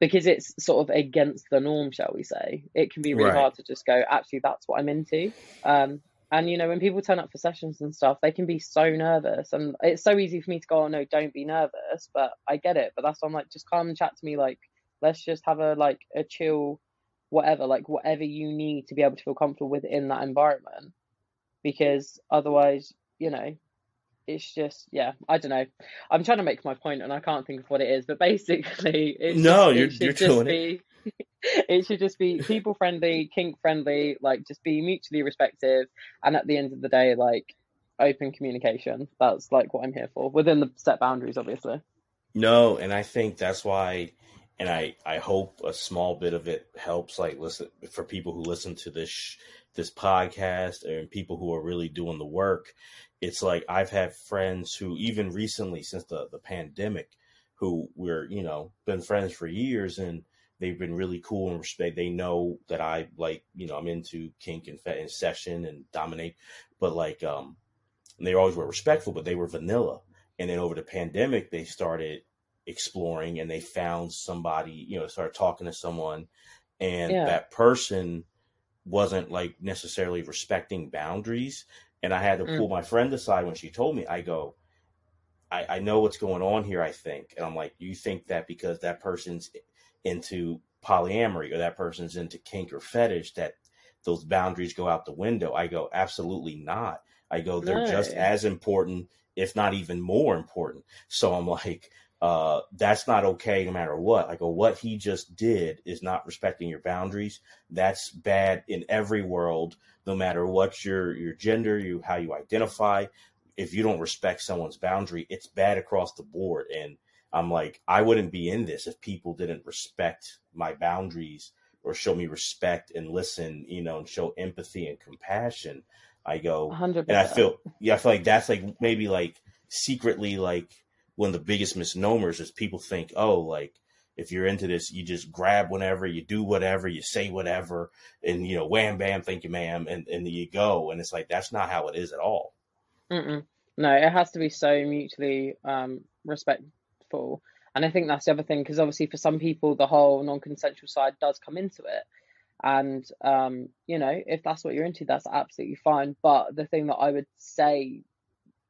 because it's sort of against the norm, shall we say? It can be really right. hard to just go. Actually, that's what I'm into. Um, and you know, when people turn up for sessions and stuff, they can be so nervous, and it's so easy for me to go, "Oh no, don't be nervous." But I get it. But that's why I'm like, just come and chat to me. Like, let's just have a like a chill, whatever, like whatever you need to be able to feel comfortable within that environment. Because otherwise, you know, it's just yeah, I don't know. I'm trying to make my point, and I can't think of what it is. But basically, it's no, just, you're you're doing be, it. It should just be people friendly, kink friendly, like just be mutually respectful, and at the end of the day, like open communication. That's like what I'm here for within the set boundaries, obviously. No, and I think that's why, and I I hope a small bit of it helps. Like listen for people who listen to this this podcast and people who are really doing the work. It's like I've had friends who even recently since the the pandemic who we're you know been friends for years and they've been really cool and respect. They know that I like, you know, I'm into kink and, and session and dominate, but like, um, they always were respectful, but they were vanilla. And then over the pandemic, they started exploring and they found somebody, you know, started talking to someone and yeah. that person wasn't like necessarily respecting boundaries. And I had to mm. pull my friend aside when she told me, I go, I, I know what's going on here, I think. And I'm like, you think that because that person's into polyamory or that person's into kink or fetish that those boundaries go out the window. I go, absolutely not. I go, they're just as important, if not even more important. So I'm like, uh, that's not okay no matter what. I go, what he just did is not respecting your boundaries. That's bad in every world, no matter what your your gender, you how you identify. If you don't respect someone's boundary, it's bad across the board. And I'm like, I wouldn't be in this if people didn't respect my boundaries or show me respect and listen, you know, and show empathy and compassion, I go 100%. and I feel yeah, I feel like that's like maybe like secretly like one of the biggest misnomers is people think, oh, like if you're into this, you just grab whenever, you do whatever, you say whatever, and you know, wham bam, thank you, ma'am, and and you go. And it's like that's not how it is at all. Mm-mm. No, it has to be so mutually um, respectful. And I think that's the other thing, because obviously for some people, the whole non-consensual side does come into it. And um, you know, if that's what you're into, that's absolutely fine. But the thing that I would say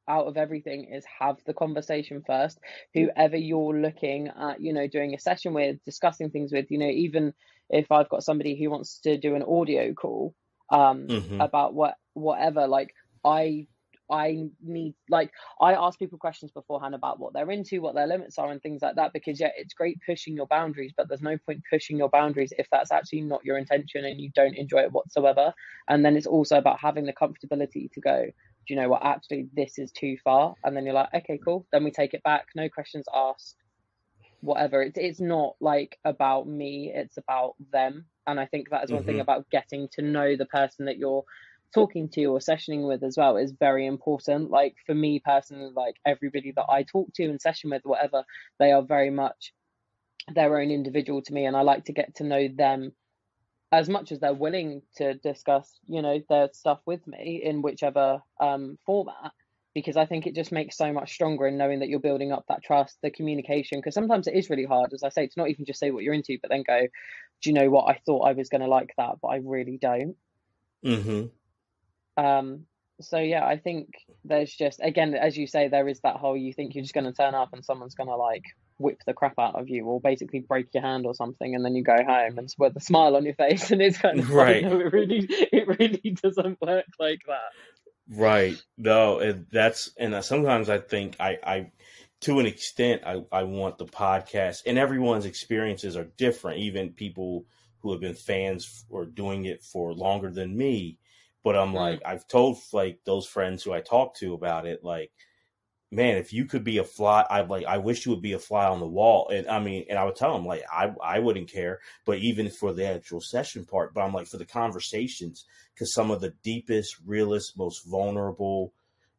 out of everything is have the conversation first. Whoever you're looking at, you know, doing a session with, discussing things with, you know, even if I've got somebody who wants to do an audio call um, mm-hmm. about what whatever, like I I need like I ask people questions beforehand about what they're into, what their limits are, and things like that. Because yeah, it's great pushing your boundaries, but there's no point pushing your boundaries if that's actually not your intention and you don't enjoy it whatsoever. And then it's also about having the comfortability to go, do you know what? Actually, this is too far. And then you're like, okay, cool. Then we take it back. No questions asked. Whatever. It's it's not like about me. It's about them. And I think that is one mm-hmm. thing about getting to know the person that you're talking to or sessioning with as well is very important. Like for me personally, like everybody that I talk to and session with, whatever, they are very much their own individual to me, and I like to get to know them as much as they're willing to discuss, you know, their stuff with me in whichever um, format. Because I think it just makes so much stronger in knowing that you're building up that trust, the communication. Because sometimes it is really hard, as I say, to not even just say what you're into, but then go, "Do you know what? I thought I was going to like that, but I really don't." Mm-hmm. Um, so yeah, I think there's just again, as you say, there is that whole you think you're just going to turn up and someone's going to like whip the crap out of you or basically break your hand or something, and then you go home and with a smile on your face, and it's kind of right. Like, no, it really, it really doesn't work like that. Right. No, and that's and sometimes I think I, I to an extent, I, I want the podcast, and everyone's experiences are different. Even people who have been fans or doing it for longer than me but I'm mm. like, I've told like those friends who I talk to about it, like, man, if you could be a fly, I like, I wish you would be a fly on the wall. And I mean, and I would tell them like, I, I wouldn't care, but even for the actual session part, but I'm like for the conversations, because some of the deepest, realest, most vulnerable,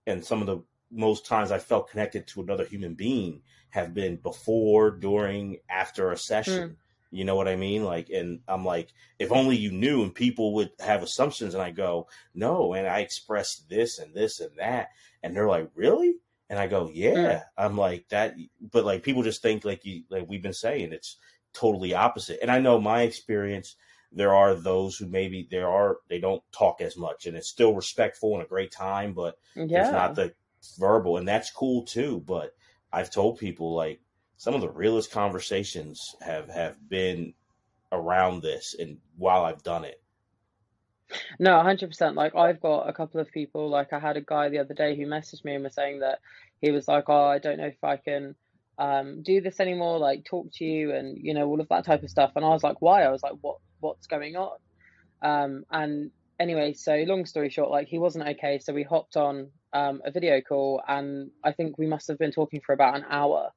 and some of the most times I felt connected to another human being have been before, during, after a session. Mm. You know what I mean? Like, and I'm like, if only you knew, and people would have assumptions, and I go, no, and I express this and this and that, and they're like, really? And I go, yeah. Mm. I'm like that, but like people just think like you, like we've been saying, it's totally opposite. And I know my experience. There are those who maybe there are they don't talk as much, and it's still respectful and a great time, but yeah. it's not the verbal, and that's cool too. But I've told people like some of the realest conversations have have been around this and while I've done it. No, 100%. Like, I've got a couple of people, like, I had a guy the other day who messaged me and was saying that he was like, Oh, I don't know if I can um, do this anymore, like, talk to you and, you know, all of that type of stuff. And I was like, Why? I was like, What, what's going on? Um, and anyway, so long story short, like, he wasn't okay. So we hopped on um, a video call and I think we must have been talking for about an hour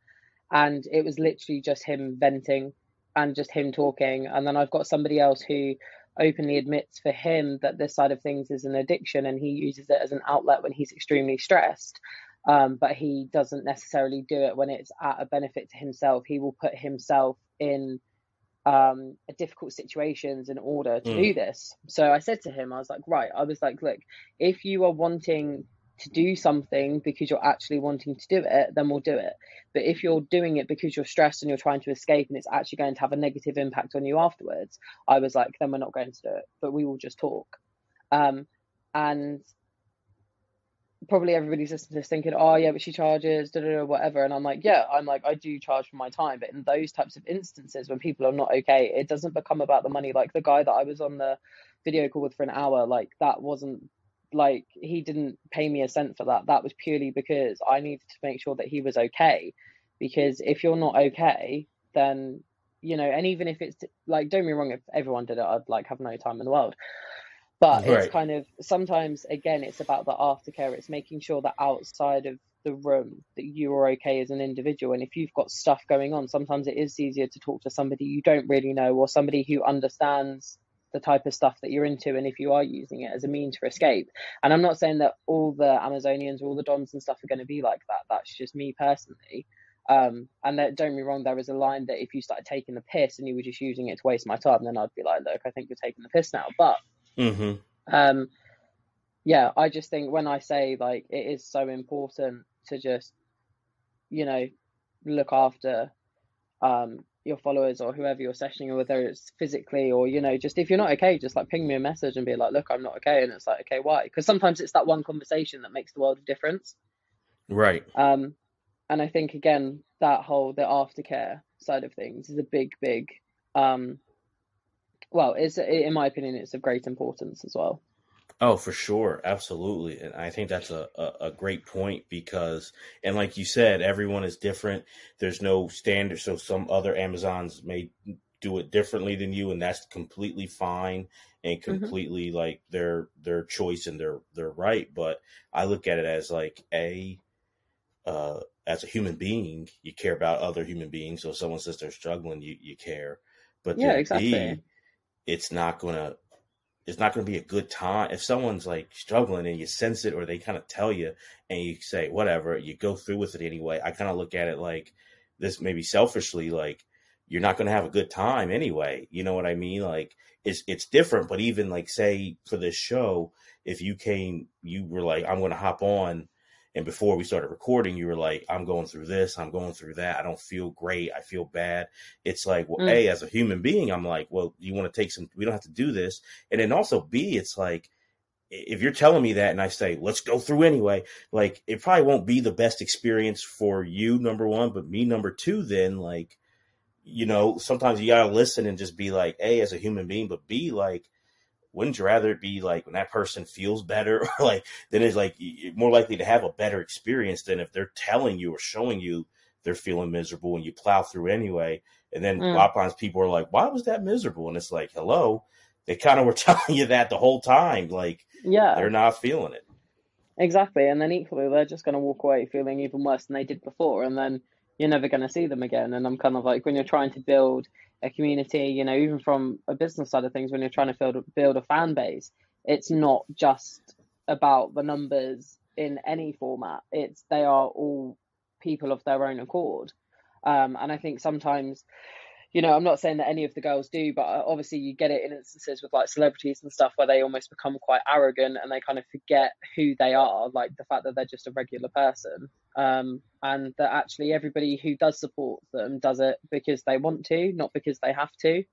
and it was literally just him venting and just him talking. And then i've got somebody else who openly admits for him that this side of things is an addiction and he uses it as an outlet when he's extremely stressed. Um, but he doesn't necessarily do it when it's at a benefit to himself. He will put himself in um, difficult situations in order to mm. do this. So i said to him i was like right i was like look if you are wanting to do something because you're actually wanting to do it, then we'll do it. But if you're doing it because you're stressed and you're trying to escape and it's actually going to have a negative impact on you afterwards, I was like, then we're not going to do it, but we will just talk. Um, and probably everybody's listening to this thinking, oh yeah, but she charges, da, da, da, whatever. And I'm like, yeah, I'm like, I do charge for my time. But in those types of instances when people are not okay, it doesn't become about the money. Like the guy that I was on the video call with for an hour, like that wasn't like he didn't pay me a cent for that. That was purely because I needed to make sure that he was okay. Because if you're not okay, then you know, and even if it's like, don't be wrong, if everyone did it, I'd like have no time in the world. But right. it's kind of sometimes again, it's about the aftercare. It's making sure that outside of the room that you are okay as an individual. And if you've got stuff going on, sometimes it is easier to talk to somebody you don't really know or somebody who understands the type of stuff that you're into and if you are using it as a means for escape. And I'm not saying that all the Amazonians or all the Doms and stuff are going to be like that. That's just me personally. Um, and that, don't me wrong, there was a line that if you started taking the piss and you were just using it to waste my time, then I'd be like, look, I think you're taking the piss now. But Mm-hmm. um, yeah, I just think when I say like it is so important to just, you know, look after um your followers or whoever you're sessioning, whether it's physically or you know, just if you're not okay, just like ping me a message and be like, look, I'm not okay, and it's like, okay, why? Because sometimes it's that one conversation that makes the world of difference. Right. Um, and I think again that whole the aftercare side of things is a big, big, um, well, it's in my opinion, it's of great importance as well. Oh, for sure, absolutely, and I think that's a, a, a great point because, and like you said, everyone is different. There's no standard, so some other Amazons may do it differently than you, and that's completely fine and hmm completely like their their choice and their their right. But I look at it as like a uh, as a human being, you care about other human beings. So if someone says they're struggling, you you care. But Yeah, exactly. B, it's not gonna it's not gonna be a good time if someone's like struggling and you sense it or they kind of tell you and you say whatever, you go through with it anyway. I kind of look at it like this maybe selfishly, like you're not gonna have a good time anyway. You know what I mean? Like it's it's different, but even like say for this show, if you came, you were like, I'm gonna hop on and before we started recording, you were like, I'm going through this, I'm going through that. I don't feel great. I feel bad. It's like, well, Mm. A, as a human being, I'm like, well, you want to take some, we don't have to do this. And then also B, it's like, if you're telling me that and I say, let's go through anyway, like it probably won't be the best experience for you, number one, but me, number two, then like, you know, sometimes you gotta listen and just be like, A, as a human being, but B, like, wouldn't you rather it be like when that person feels better or like then it's like more likely to have a better experience than if they're telling you or showing you they're feeling miserable and you plow through anyway. And then a Mm. lot of times people are like why was that miserable? And it's like hello? They kind of were telling you that the whole time like Yeah. they're not feeling it. Exactly, and then equally they're just going to walk away feeling even worse than they did before, and then you're never going to see them again. And I'm kind of like when you're trying to build a community, you know, even from a business side of things, when you're trying to build build a fan base, it's not just about the numbers in any format. It's they are all people of their own accord, um, and I think sometimes you know, I'm not saying that any of the girls do, but uh, obviously you get it in instances with like celebrities and stuff where they almost become quite arrogant and they kind of forget who they are, like the fact that they're just a regular person. Um, and that actually everybody who does support them does it because they want to, not because they have to.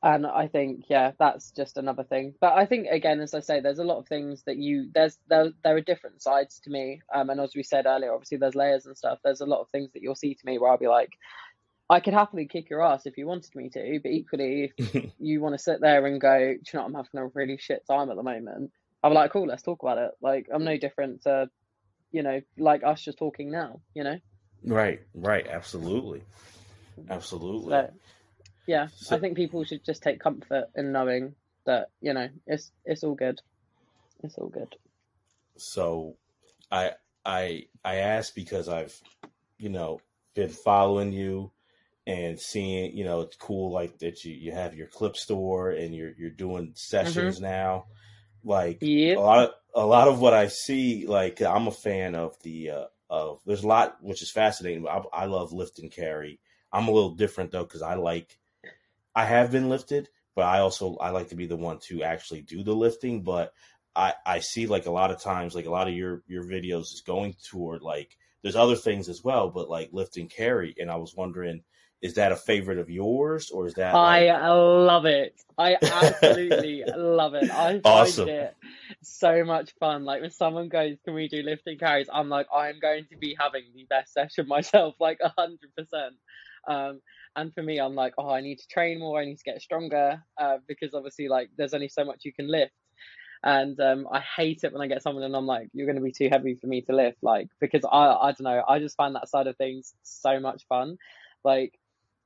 And I think, yeah, that's just another thing. But I think again, as I say, there's a lot of things that you there's there there are different sides to me. Um, and as we said earlier, obviously there's layers and stuff. There's a lot of things that you'll see to me where I'll be like, I could happily kick your ass if you wanted me to, but equally, if you want to sit there and go, do you know I'm having a really shit time at the moment, I'm like, cool, let's talk about it. Like, I'm no different to, you know, like us just talking now, you know? right right absolutely absolutely So, yeah, So- I think people should just take comfort in knowing that, you know, it's it's all good. It's all good. so i i i asked because i've you know been following you and seeing you know it's cool like that you you have your clip store and you're you're doing sessions mm-hmm. now like Yep. a lot of a lot of what i see like i'm a fan of the uh of there's a lot which is fascinating but i, I love lift and carry i'm a little different though because i like i have been lifted but i also i like to be the one to actually do the lifting but I, I see like a lot of times like a lot of your your videos is going toward like there's other things as well but like lift and carry and i was wondering is that a favorite of yours or is that I love it. I absolutely love it. I find it so much fun. Like when someone goes, "Can we do lifting carries?" I'm like, I'm going to be having the best session myself, like a hundred percent. Um, and for me, I'm like, oh, I need to train more. I need to get stronger uh, because obviously, like, there's only so much you can lift. And um, I hate it when I get someone and I'm like, you're going to be too heavy for me to lift, like because I I don't know. I just find that side of things so much fun. Like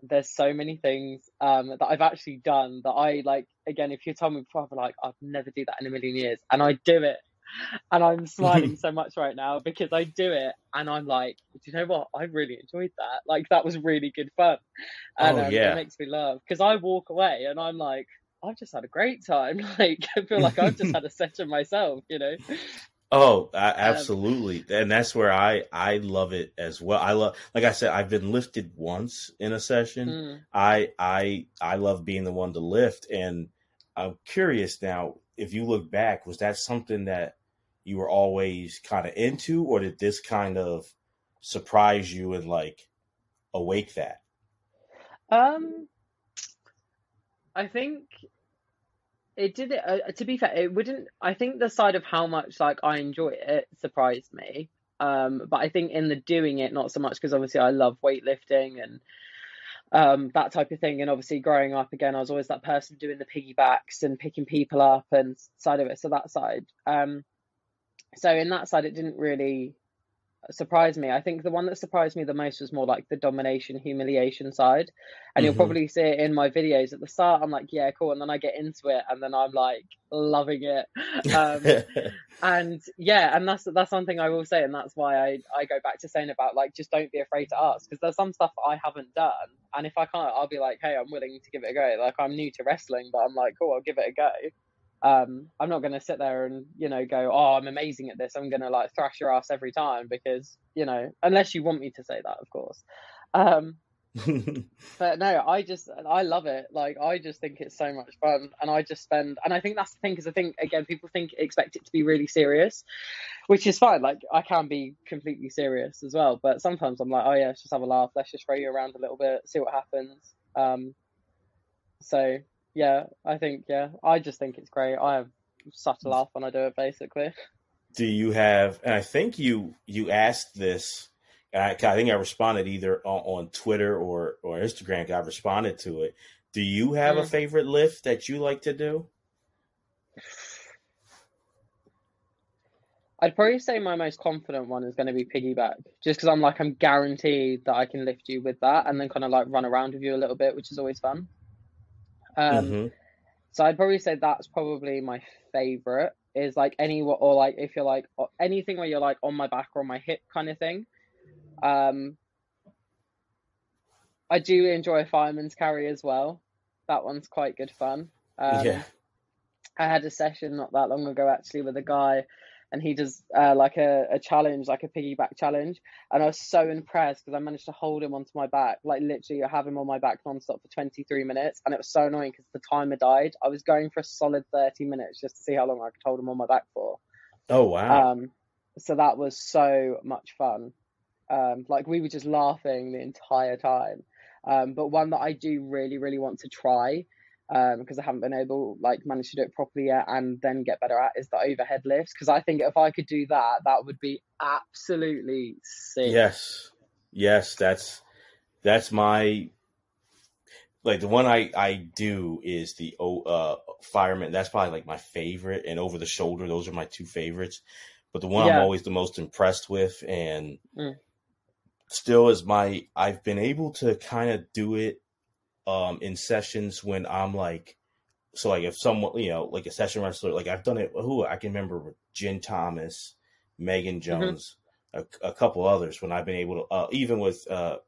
there's so many things um, that I've actually done that I like. Again, if you told me before, I'd like, I'd never do that in a million years, and I do it. and I'm smiling so much right now because I do it and I'm like, do you know what? I really enjoyed that. Like that was really good fun, and Oh um, yeah. it makes me laugh because I walk away and I'm like, I've just had a great time. Like I feel like I've just had a session myself, you know. Oh, a- Um, absolutely. And that's where I I love it as well. I love like I said I've been lifted once in a session. mm. I I I love being the one to lift and I'm curious now if you look back was that something that you were always kind of into or did this kind of surprise you and like awake that? Um, I think it did it. Uh, to be fair, it wouldn't. I think the side of how much like I enjoy it surprised me. Um, but I think in the doing it, not so much because obviously I love weightlifting and um that type of thing. And obviously growing up again, I was always that person doing the piggybacks and picking people up and side of it. So that side. Um, so in that side, it didn't really surprised me. I think the one that surprised me the most was more like the domination, humiliation side. And you'll Mhm. probably see it in my videos at the start. I'm like, yeah, cool. And then I get into it and then I'm like loving it. Um, and yeah, and that's that's one thing I will say, and that's why I, I go back to saying about like just don't be afraid to ask because there's some stuff I haven't done, and if I can't, I'll be like, hey, I'm willing to give it a go. Like I'm new to wrestling, but I'm like, cool, I'll give it a go. Um, I'm not gonna sit there and you know go, oh, I'm amazing at this. I'm gonna like thrash your ass every time because you know, unless you want me to say that, of course. Um, but no, I just I love it. Like I just think it's so much fun, and I just spend. And I think that's the thing because I think again people think expect it to be really serious, which is fine. Like I can be completely serious as well, but sometimes I'm like, oh yeah, let's just have a laugh. Let's just throw you around a little bit, see what happens. Um, so yeah, I think yeah, I just think it's great. I have such a laugh when I do it, basically. Do you have? And I think you you asked this. And I, I think I responded either on, on Twitter or or Instagram. I responded to it. Do you have a Mm. favorite lift that you like to do? I'd probably say my most confident one is going to be piggyback, just because I'm like I'm guaranteed that I can lift you with that, and then kind of like run around with you a little bit, which is always fun. Um, hmm so I'd probably say that's probably my favorite. Is like any or like if you're like anything where you're like on my back or on my hip kind of thing. Um, I do enjoy a fireman's carry as well. That one's quite good fun. Um, yeah. I had a session not that long ago actually with a guy, and he does uh, like a, a challenge, like a piggyback challenge, and I was so impressed because I managed to hold him onto my back, like literally I have him on my back nonstop for 23 minutes, and it was so annoying because the timer died. I was going for a solid 30 minutes just to see how long I could hold him on my back for. Oh wow. Um, so that was so much fun. Um, like we were just laughing the entire time. Um, but one that I do really, really want to try, um, because I haven't been able, like, managed to do it properly yet, and then get better at is the overhead lifts. Because I think if I could do that, that would be absolutely sick. Yes, yes, that's that's my like the one I I do is the oh uh fireman. That's probably like my favorite, and over the shoulder. Those are my two favorites. But the one I'm always the most impressed with, and Mm. still is my I've been able to kind of do it um in sessions when I'm like so like if someone you know like a session wrestler like I've done it who I can remember with Jen Thomas, Megan Jones, a, a couple others when I've been able to uh, even with uh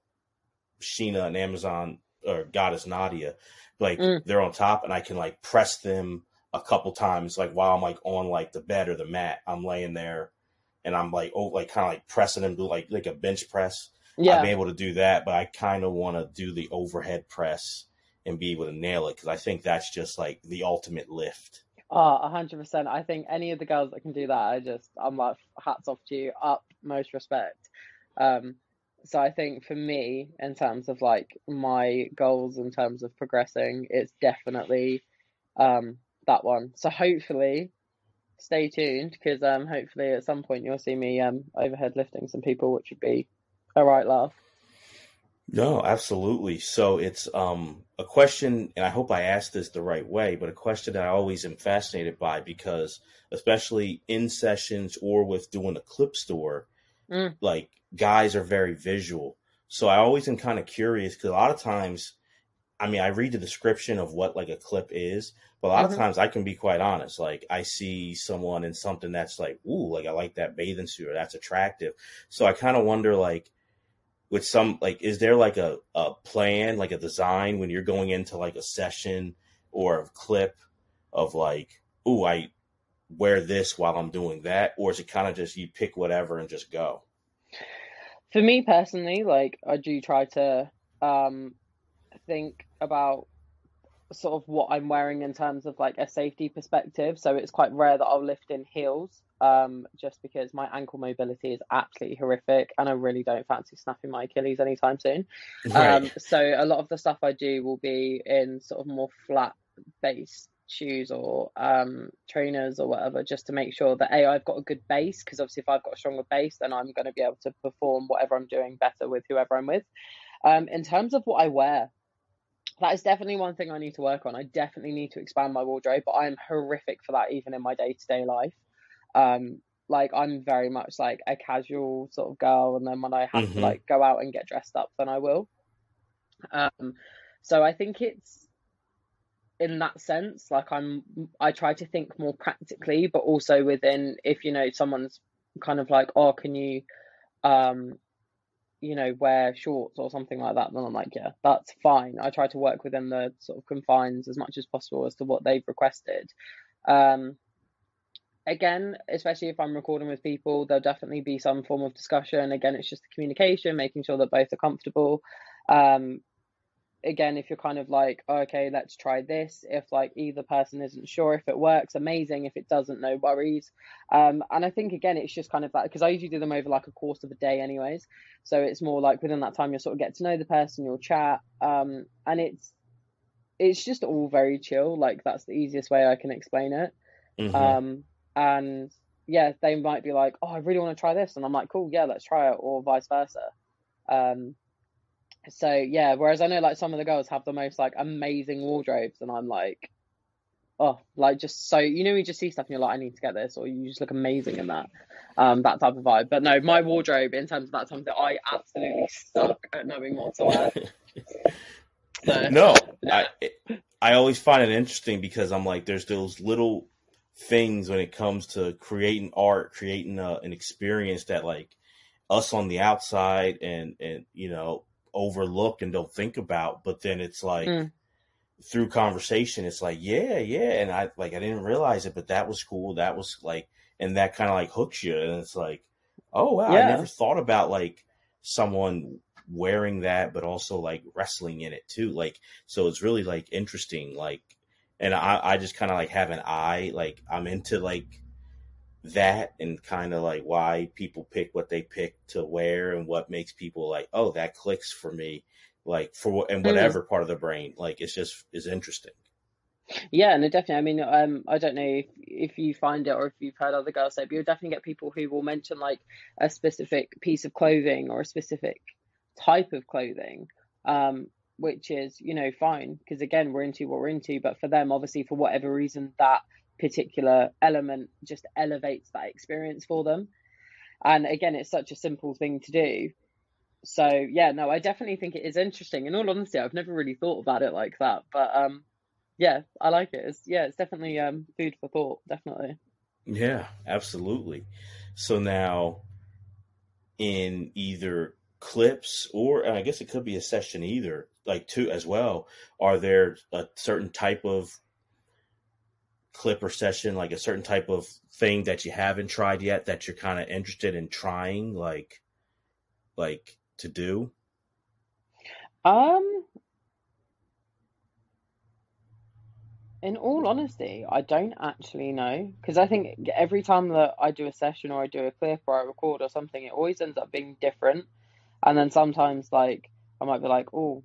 Sheena and Amazon or Goddess Nadia, like Mm. they're on top and I can like press them a couple times like while I'm like on like the bed or the mat I'm laying there and I'm like oh like kind of like pressing them to like like a bench press I've Yeah. been able to do that, but I kind of want to do the overhead press and be able to nail it because I think that's just like the ultimate lift. Oh, a hundred percent. I think any of the girls that can do that, I just, I'm like, hats off to you, up, most respect. Um, so I think for me, in terms of like my goals, in terms of progressing, it's definitely um that one. So hopefully, stay tuned because um hopefully at some point you'll see me um overhead lifting some people, which would be a love. No, absolutely. So it's um a question, and I hope I asked this the right way, but a question that I always am fascinated by because, especially in sessions or with doing a clip store, Mm. like guys are very visual. So I always am kind of curious because a lot of times I mean, I read the description of what like a clip is, but a lot Mhm. of times I can be quite honest. Like I see someone in something that's like, ooh, like I like that bathing suit or that's attractive. So I kind of wonder like with some like is there like a, a plan, like a design when you're going into like a session or a clip of like, ooh, I wear this while I'm doing that, or is it kind of just you pick whatever and just go? For me personally, like I do try to um think about sort of what I'm wearing in terms of like a safety perspective. So it's quite rare that I'll lift in heels, um, just because my ankle mobility is absolutely horrific and I really don't fancy snapping my Achilles anytime soon. Um, so a lot of the stuff I do will be in sort of more flat based shoes or um, trainers or whatever, just to make sure that A, I've got a good base, because obviously if I've got a stronger base, then I'm going to be able to perform whatever I'm doing better with whoever I'm with. Um, in terms of what I wear, that is definitely one thing I need to work on. I definitely need to expand my wardrobe, but I'm horrific for that even in my day to day life. Um, like I'm very much like a casual sort of girl, and then when I have Mhm. to like go out and get dressed up, then I will. Um, so I think it's in that sense, like I'm, I try to think more practically, but also within if you know someone's kind of like, oh, can you, um, you know, wear shorts or something like that, then I'm like, yeah, that's fine. I try to work within the sort of confines as much as possible as to what they've requested. Um, again, especially if I'm recording with people, there'll definitely be some form of discussion. Again, it's just the communication, making sure that both are comfortable. Um, again, if you're kind of like, oh, okay, let's try this. If like either person isn't sure if it works, amazing. If it doesn't, no worries. Um, and I think again, it's just kind of that because I usually do them over like a course of a day, anyways. So it's more like within that time you'll sort of get to know the person, you'll chat, um, and it's it's just all very chill. Like that's the easiest way I can explain it. Mhm. Um, and yeah, they might be like, oh, I really want to try this, and I'm like, cool, yeah, let's try it, or vice versa. Um, so yeah, whereas I know like some of the girls have the most like amazing wardrobes, and I'm like, oh, like just so you know, you just see stuff and you're like, I need to get this, or you just look amazing in that, um, that type of vibe. But no, my wardrobe in terms of that something I absolutely suck at knowing what to wear. So, no, I I always find it interesting because I'm like, there's those little things when it comes to creating art, creating a, an experience that like us on the outside and and you know overlook and don't think about, but then it's like Mm. through conversation, it's like, yeah, yeah, and I like I didn't realize it, but that was cool. That was like, and that kind of like hooks you, and it's like, oh wow, I never thought about like someone wearing that, but also like wrestling in it too. Like, so it's really like interesting. Like, and I, I just kind of like have an eye, like I'm into like that and kind of like why people pick what they pick to wear and what makes people like, oh, that clicks for me. Like for what and Mm. whatever part of the brain, like it's just is interesting. Yeah, no, definitely. I mean, um, I don't know if if you find it or if you've heard other girls say, but you'll definitely get people who will mention like a specific piece of clothing or a specific type of clothing, um, which is, you know, fine because again, we're into what we're into. But for them, obviously, for whatever reason, that particular element just elevates that experience for them. And again, it's such a simple thing to do. So yeah, no, I definitely think it is interesting. In all honesty, I've never really thought about it like that, but um, yeah, I like it. It's yeah, it's definitely um food for thought, definitely. Yeah, absolutely. So now, in either clips or I guess it could be a session either, like two as well. Are there a certain type of clip or session, like a certain type of thing that you haven't tried yet that you're kind of interested in trying, like, like to do? Um, in all honesty, I don't actually know because I think every time that I do a session or I do a clip or I record or something, it always ends up being different. And then sometimes, like, I might be like, oh,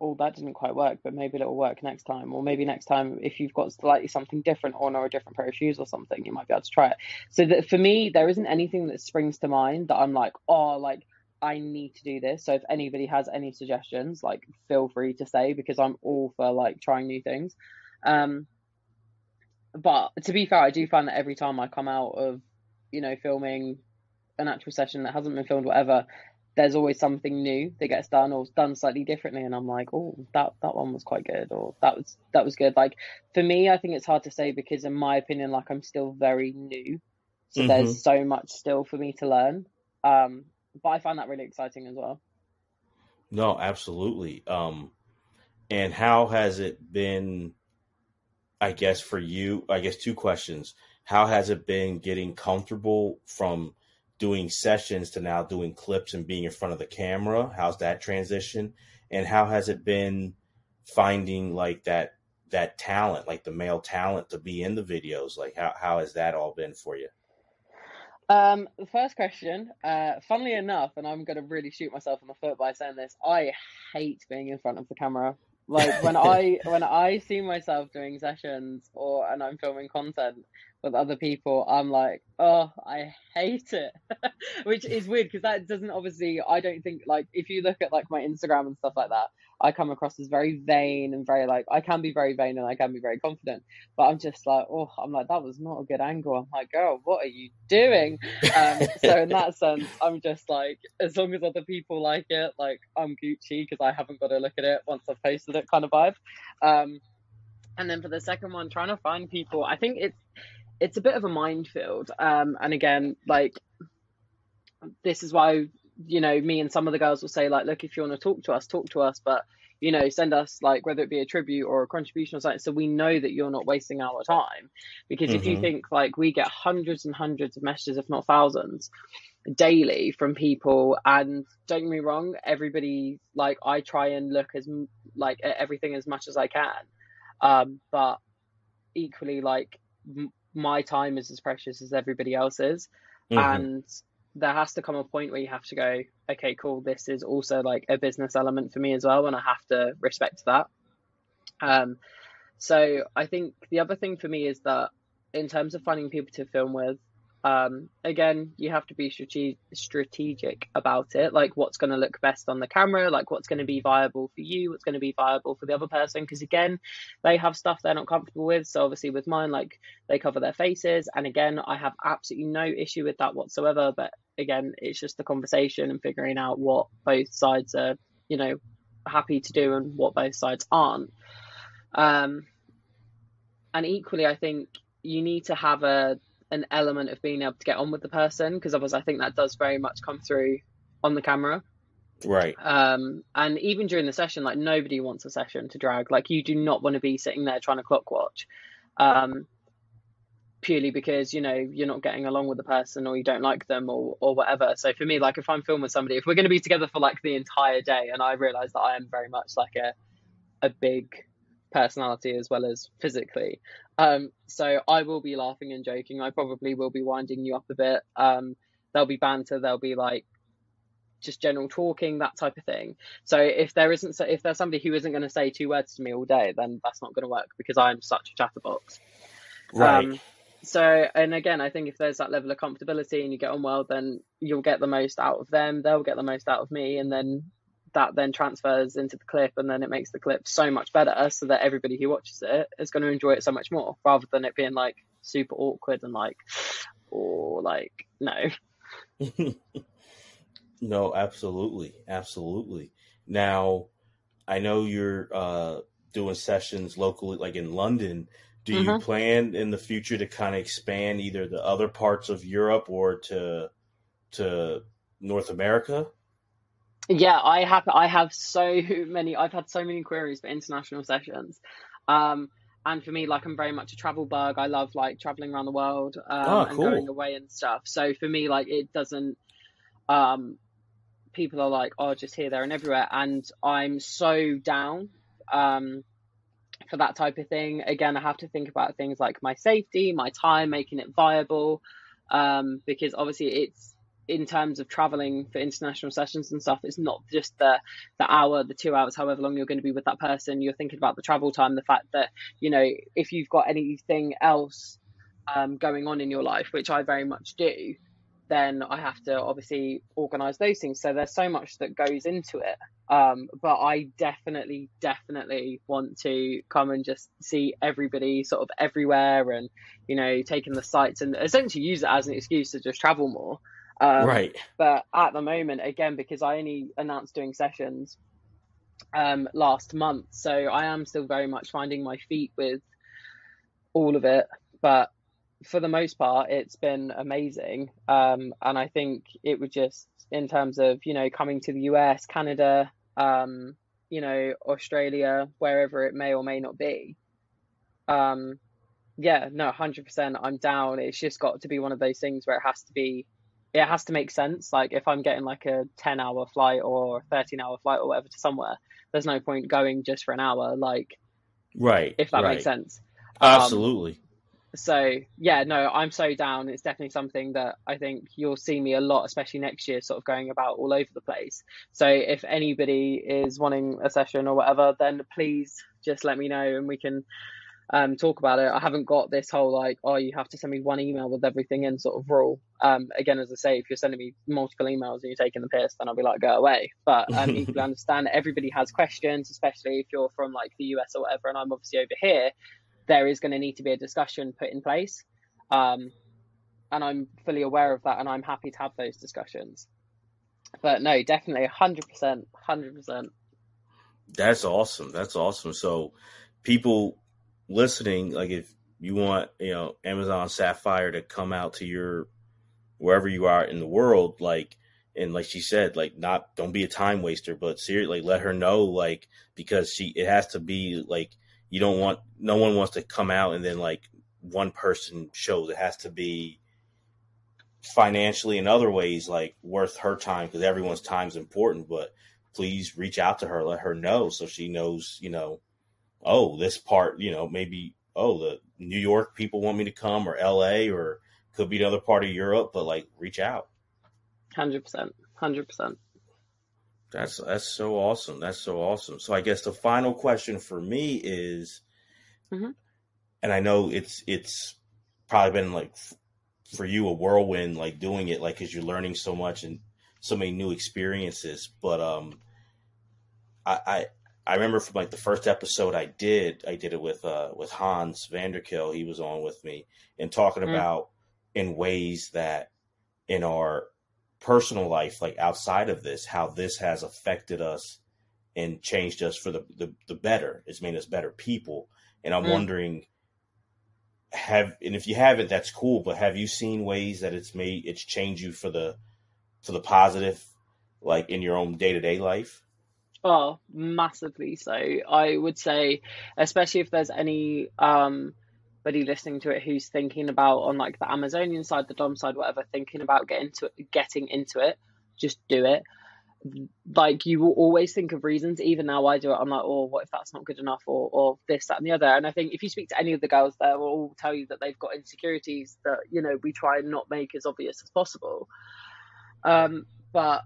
oh, that didn't quite work, but maybe it'll work next time. Or maybe next time, if you've got slightly something different on or a different pair of shoes or something, you might be able to try it. So that for me, there isn't anything that springs to mind that I'm like, oh, like I need to do this. So if anybody has any suggestions, like feel free to say because I'm all for like trying new things. Um, but to be fair, I do find that every time I come out of, you know, filming an actual session that hasn't been filmed, whatever, there's always something new that gets done or done slightly differently. And i'm like oh that that one was quite good or that was that was good. Like for me i think it's hard to say because in my opinion like i'm still very new. So mm-hmm. there's so much still for me to learn. Um but i find that really exciting as well. No absolutely. Um and how has it been i guess for you i guess two questions. How has it been getting comfortable from doing sessions to now doing clips and being in front of the camera? How's that transition? And how has it been finding like that that talent, like the male talent to be in the videos? Like how how has that all been for you? Um, the first question, uh, funnily enough, and I'm gonna really shoot myself in the foot by saying this, I hate being in front of the camera. Like when I when I see myself doing sessions or and I'm filming content, with other people, I'm like, oh, I hate it, which is weird because that doesn't obviously. I don't think like if you look at like my Instagram and stuff like that, I come across as very vain and very like I can be very vain and I can be very confident, but I'm just like, oh, I'm like that was not a good angle. I'm like, girl, what are you doing? Um, so in that sense, I'm just like, as long as other people like it, like I'm Gucci because I haven't got to look at it once I've posted it, kind of vibe. Um, and then for the second one, trying to find people, I think it's it's a bit of a minefield. Um, and again, like this is why you know me and some of the girls will say like, look, if you want to talk to us, talk to us, but you know, send us like whether it be a tribute or a contribution or something, so we know that you're not wasting our time. Because mm-hmm. if you mm-hmm. think like we get hundreds and hundreds of messages, if not thousands, daily from people, and don't get me wrong, everybody like I try and look as like at everything as much as I can, um, but equally like my time is as precious as everybody else's. Mm-hmm. And there has to come a point where you have to go, okay, cool, this is also like a business element for me as well, and I have to respect that. Um, so I think the other thing for me is that in terms of finding people to film with, um, again, you have to be strate- strategic about it. Like, what's going to look best on the camera? Like, what's going to be viable for you? What's going to be viable for the other person? Because again, they have stuff they're not comfortable with. So obviously, with mine, like they cover their faces, and again, I have absolutely no issue with that whatsoever. But again, it's just the conversation and figuring out what both sides are, you know, happy to do and what both sides aren't. Um, and equally, I think you need to have a an element of being able to get on with the person because otherwise I think that does very much come through on the camera. Right. Um, and even during the session, like nobody wants a session to drag. Like you do not want to be sitting there trying to clock watch. Um, purely because you know you're not getting along with the person or you don't like them or or whatever so for me like if i'm filming with somebody if we're going to be together for like the entire day and i realize that i am very much like a a big personality as well as physically. Um, so I will be laughing and joking. I probably will be winding you up a bit. Um, there'll be banter. There'll be like just general talking, that type of thing. So if there isn't, if there's somebody who isn't going to say two words to me all day, then that's not going to work because I'm such a chatterbox. Right. Um, so, and again, I think if there's that level of comfortability and you get on well, then you'll get the most out of them. They'll get the most out of me, and then that then transfers into the clip and then it makes the clip so much better so that everybody who watches it is going to enjoy it so much more rather than it being like super awkward and like or like no. No absolutely absolutely. Now i know you're uh doing sessions locally like in london. Do you mm-hmm. plan in the future to kind of expand either the other parts of europe or to to north america yeah, I have I have so many I've had so many queries for international sessions. Um and for me, like I'm very much a travel bug. I love like traveling around the world um, oh, cool. and going away and stuff. So for me, like it doesn't. Um, people are like, oh, just here, there, and everywhere, and I'm so down um, for that type of thing. Again, I have to think about things like my safety, my time, making it viable, um, because obviously it's in terms of traveling for international sessions and stuff, it's not just the the hour, the two hours, however long you're going to be with that person. You're thinking about the travel time, the fact that you know if you've got anything else um, going on in your life, which I very much do, then I have to obviously organise those things. So there's so much that goes into it. Um, but I definitely, definitely want to come and just see everybody sort of everywhere and, you know, taking the sights and essentially use it as an excuse to just travel more. Um, right. But at the moment, again, because I only announced doing sessions um, last month, so I am still very much finding my feet with all of it. But for the most part, it's been amazing. Um, and I think it would just, in terms of, you know, coming to the US, Canada, um, you know, Australia, wherever it may or may not be. Um, yeah, no, 100%. I'm down. It's just got to be one of those things where it has to be, it has to make sense. Like if I'm getting like a 10 hour flight or 13 hour flight or whatever to somewhere, there's no point going just for an hour. Like, right. If that right. makes sense. Absolutely. Um, so yeah, no, I'm so down. It's definitely something that I think you'll see me a lot, especially next year, sort of going about all over the place. So if anybody is wanting a session or whatever, then please just let me know and we can um, talk about it. I haven't got this whole like, oh, you have to send me one email with everything in sort of rule. Um, again, as I say, if you're sending me multiple emails and you're taking the piss, then I'll be like, go away. But um, equally understand everybody has questions, especially if you're from like the US or whatever, and I'm obviously over here there is going to need to be a discussion put in place. Um, and I'm fully aware of that and I'm happy to have those discussions. But no, definitely 100%, 100%. That's awesome. That's awesome. So, people listening, like if you want, you know, Amazon Sapphire to come out to your wherever you are in the world, like, and like she said, like, not don't be a time waster, but seriously, let her know, like, because she it has to be like you don't want no one wants to come out and then like one person shows. It has to be financially and other ways like worth her time because everyone's time is important but please reach out to her let her know so she knows you know oh this part you know maybe oh the new york people want me to come or la or could be another part of europe but like reach out 100% 100% that's that's so awesome. That's so awesome. So I guess the final question for me is, mm-hmm. and I know it's it's probably been like for you a whirlwind, like doing it, like because you're learning so much and so many new experiences. But um, I, I I remember from like the first episode I did, I did it with uh with Hans Vanderkill. He was on with me and talking mm-hmm. about in ways that in our personal life, like outside of this, how this has affected us and changed us for the the, the better. It's made us better people. And I'm mm. wondering, have and if you haven't, that's cool. But have you seen ways that it's made it's changed you for the for the positive, like in your own day to day life? Oh, massively so. I would say, especially if there's any um anybody listening to it who's thinking about on like the Amazonian side, the Dom side, whatever, thinking about getting to getting into it, just do it. Like you will always think of reasons. Even now, I do it. I'm like, oh, what if that's not good enough, or or this, that, and the other. And I think if you speak to any of the girls there, will all tell you that they've got insecurities that you know we try and not make as obvious as possible. Um, but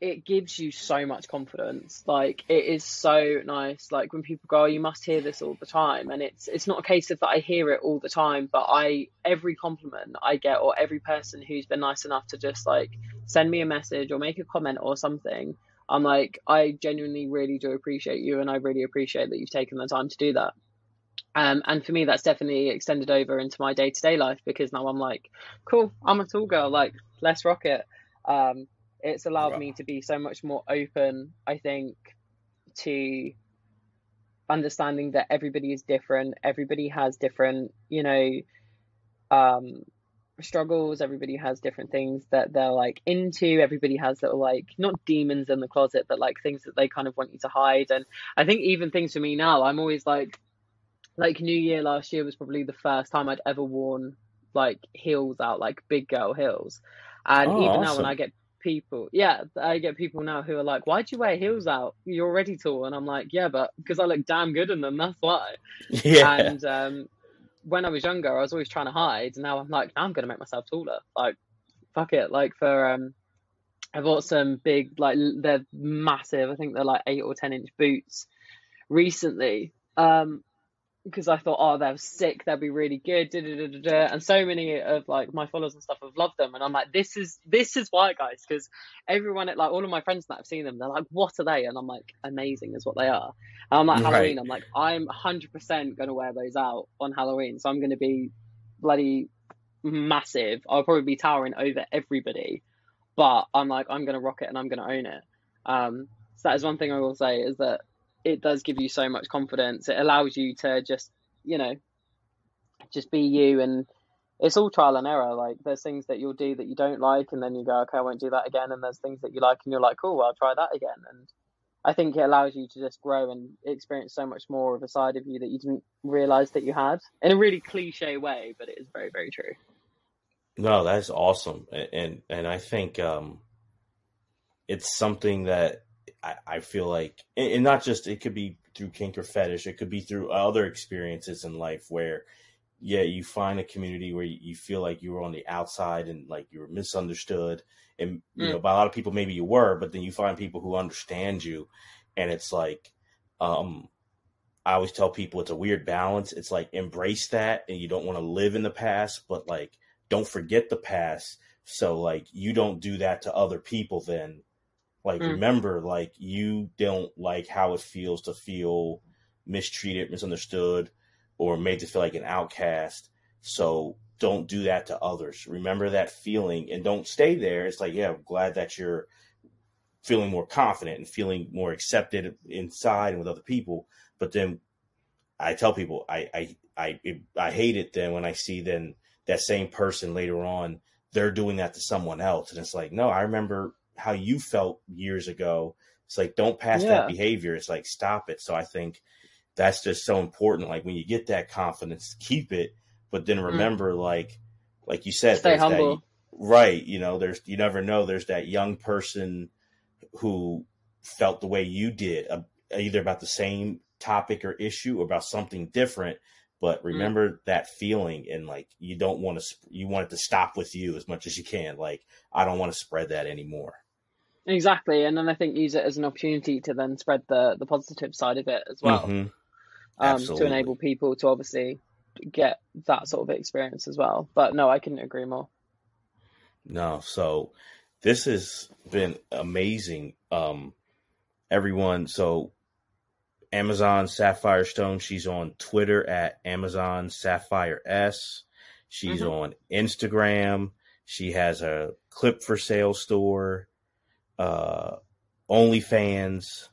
it gives you so much confidence. Like it is so nice. Like when people go, oh, you must hear this all the time, and it's it's not a case of that I hear it all the time, but I every compliment I get or every person who's been nice enough to just like send me a message or make a comment or something, I'm like I genuinely really do appreciate you, and I really appreciate that you've taken the time to do that. Um, and for me, that's definitely extended over into my day to day life because now I'm like, cool, I'm a tall girl, like let's rock it. Um, it's allowed me to be so much more open, I think, to understanding that everybody is different. Everybody has different, you know, um, struggles. Everybody has different things that they're like into. Everybody has little like not demons in the closet, but like things that they kind of want you to hide. And I think even things for me now, I'm always like, like New Year last year was probably the first time I'd ever worn like heels out, like big girl heels. And oh, even awesome. now when I get people. Yeah, I get people now who are like, "Why'd you wear heels out? You're already tall." And I'm like, "Yeah, but because I look damn good in them. That's why." Yeah. And um, when I was younger, I was always trying to hide. And now I'm like, now I'm gonna make myself taller. Like, fuck it. Like for um, I bought some big, like they're massive. I think they're like eight or ten inch boots recently. Um, because I thought, oh, they're sick, they'll be really good, da, da, da, and so many of like my followers and stuff have loved them, and I'm like, this is this is why, guys, because everyone, like all of my friends that have seen them, they're like, what are they? And I'm like, amazing is what they are. And I'm like right. Halloween, I'm like, I'm 100% going to wear those out on Halloween, so I'm going to be bloody massive. I'll probably be towering over everybody, but I'm like, I'm going to rock it and I'm going to own it. Um, so that is one thing I will say is that it does give you so much confidence. It allows you to just, you know, just be you and it's all trial and error. Like there's things that you'll do that you don't like, and then you go, okay, I won't do that again. And there's things that you like, and you're like, cool, I'll try that again. And I think it allows you to just grow and experience so much more of a side of you that you didn't realize that you had in a really cliche way, but it is very, very true. No, that's awesome, and and I think um, it's something that I, I feel like, and not just it could be through kink or fetish, it could be through other experiences in life where yeah, you find a community where you feel like you were on the outside and like you were misunderstood. And, you mm. know, by a lot of people, maybe you were, but then you find people who understand you. And it's like, um, I always tell people it's a weird balance. It's like embrace that and you don't want to live in the past, but like don't forget the past. So like you don't do that to other people then. Like mm. remember, like you don't like how it feels to feel mistreated, misunderstood, or made to feel like an outcast. So don't do that to others. Remember that feeling and don't stay there. It's like, yeah, I'm glad that you're feeling more confident and feeling more accepted inside and with other people. But then I tell people I I I I hate it then when I see then that same person later on they're doing that to someone else and it's like no I remember how you felt years ago. It's like don't pass yeah. that behavior. It's like stop it. So I think that's just so important. Like when you get that confidence, keep it, but then mm. remember, mm. like, like you said, stay humble. That, right. You know, there's, you never know. There's that young person who felt the way you did, uh, either about the same topic or issue or about something different. But mm. remember mm. that feeling, and like you don't want to, you want it to stop with you as much as you can. Like I don't want to spread that anymore. Exactly, and then I think use it as an opportunity to then spread the the positive side of it as well. Mm-hmm um, to enable people to obviously get that sort of experience as well. But no, I couldn't agree more. No, so this has been amazing. Um, everyone, so Amazon Sapphire Stone, she's on Twitter at Amazon Sapphire S. She's mm-hmm. on Instagram. She has a clip for sale store, uh, OnlyFans.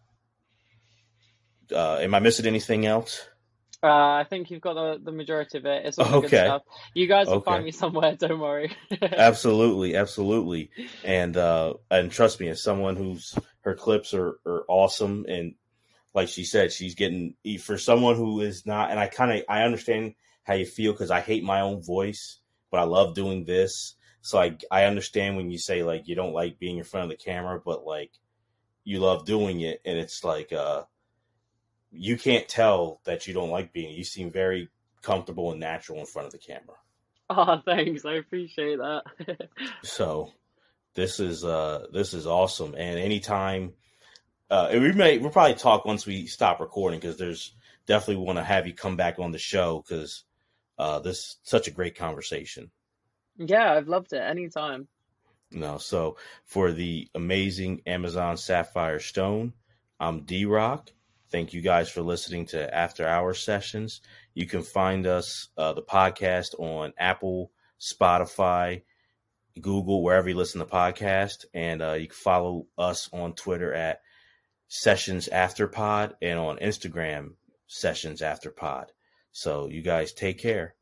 Uh, am I missing anything else? Uh, I think you've got the, the majority of it. It's all okay. good stuff. You guys will okay. find me somewhere. Don't worry. absolutely, absolutely, and uh, and trust me, as someone who's her clips are, are awesome, and like she said, she's getting for someone who is not. And I kind of I understand how you feel because I hate my own voice, but I love doing this. So I I understand when you say like you don't like being in front of the camera, but like you love doing it, and it's like uh you can't tell that you don't like being. You seem very comfortable and natural in front of the camera. Oh, thanks. I appreciate that. so, this is uh this is awesome. And anytime, uh, we may we'll probably talk once we stop recording because there's definitely want to have you come back on the show because uh, this is such a great conversation. Yeah, I've loved it anytime. No, so for the amazing Amazon Sapphire Stone, I'm D Rock, Thank you guys for listening to After Hour Sessions. You can find us, uh, the podcast, on Apple, Spotify, Google, wherever you listen to podcast. And uh, you can follow us on Twitter at Sessions After Pod and on Instagram, Sessions After Pod. So you guys take care.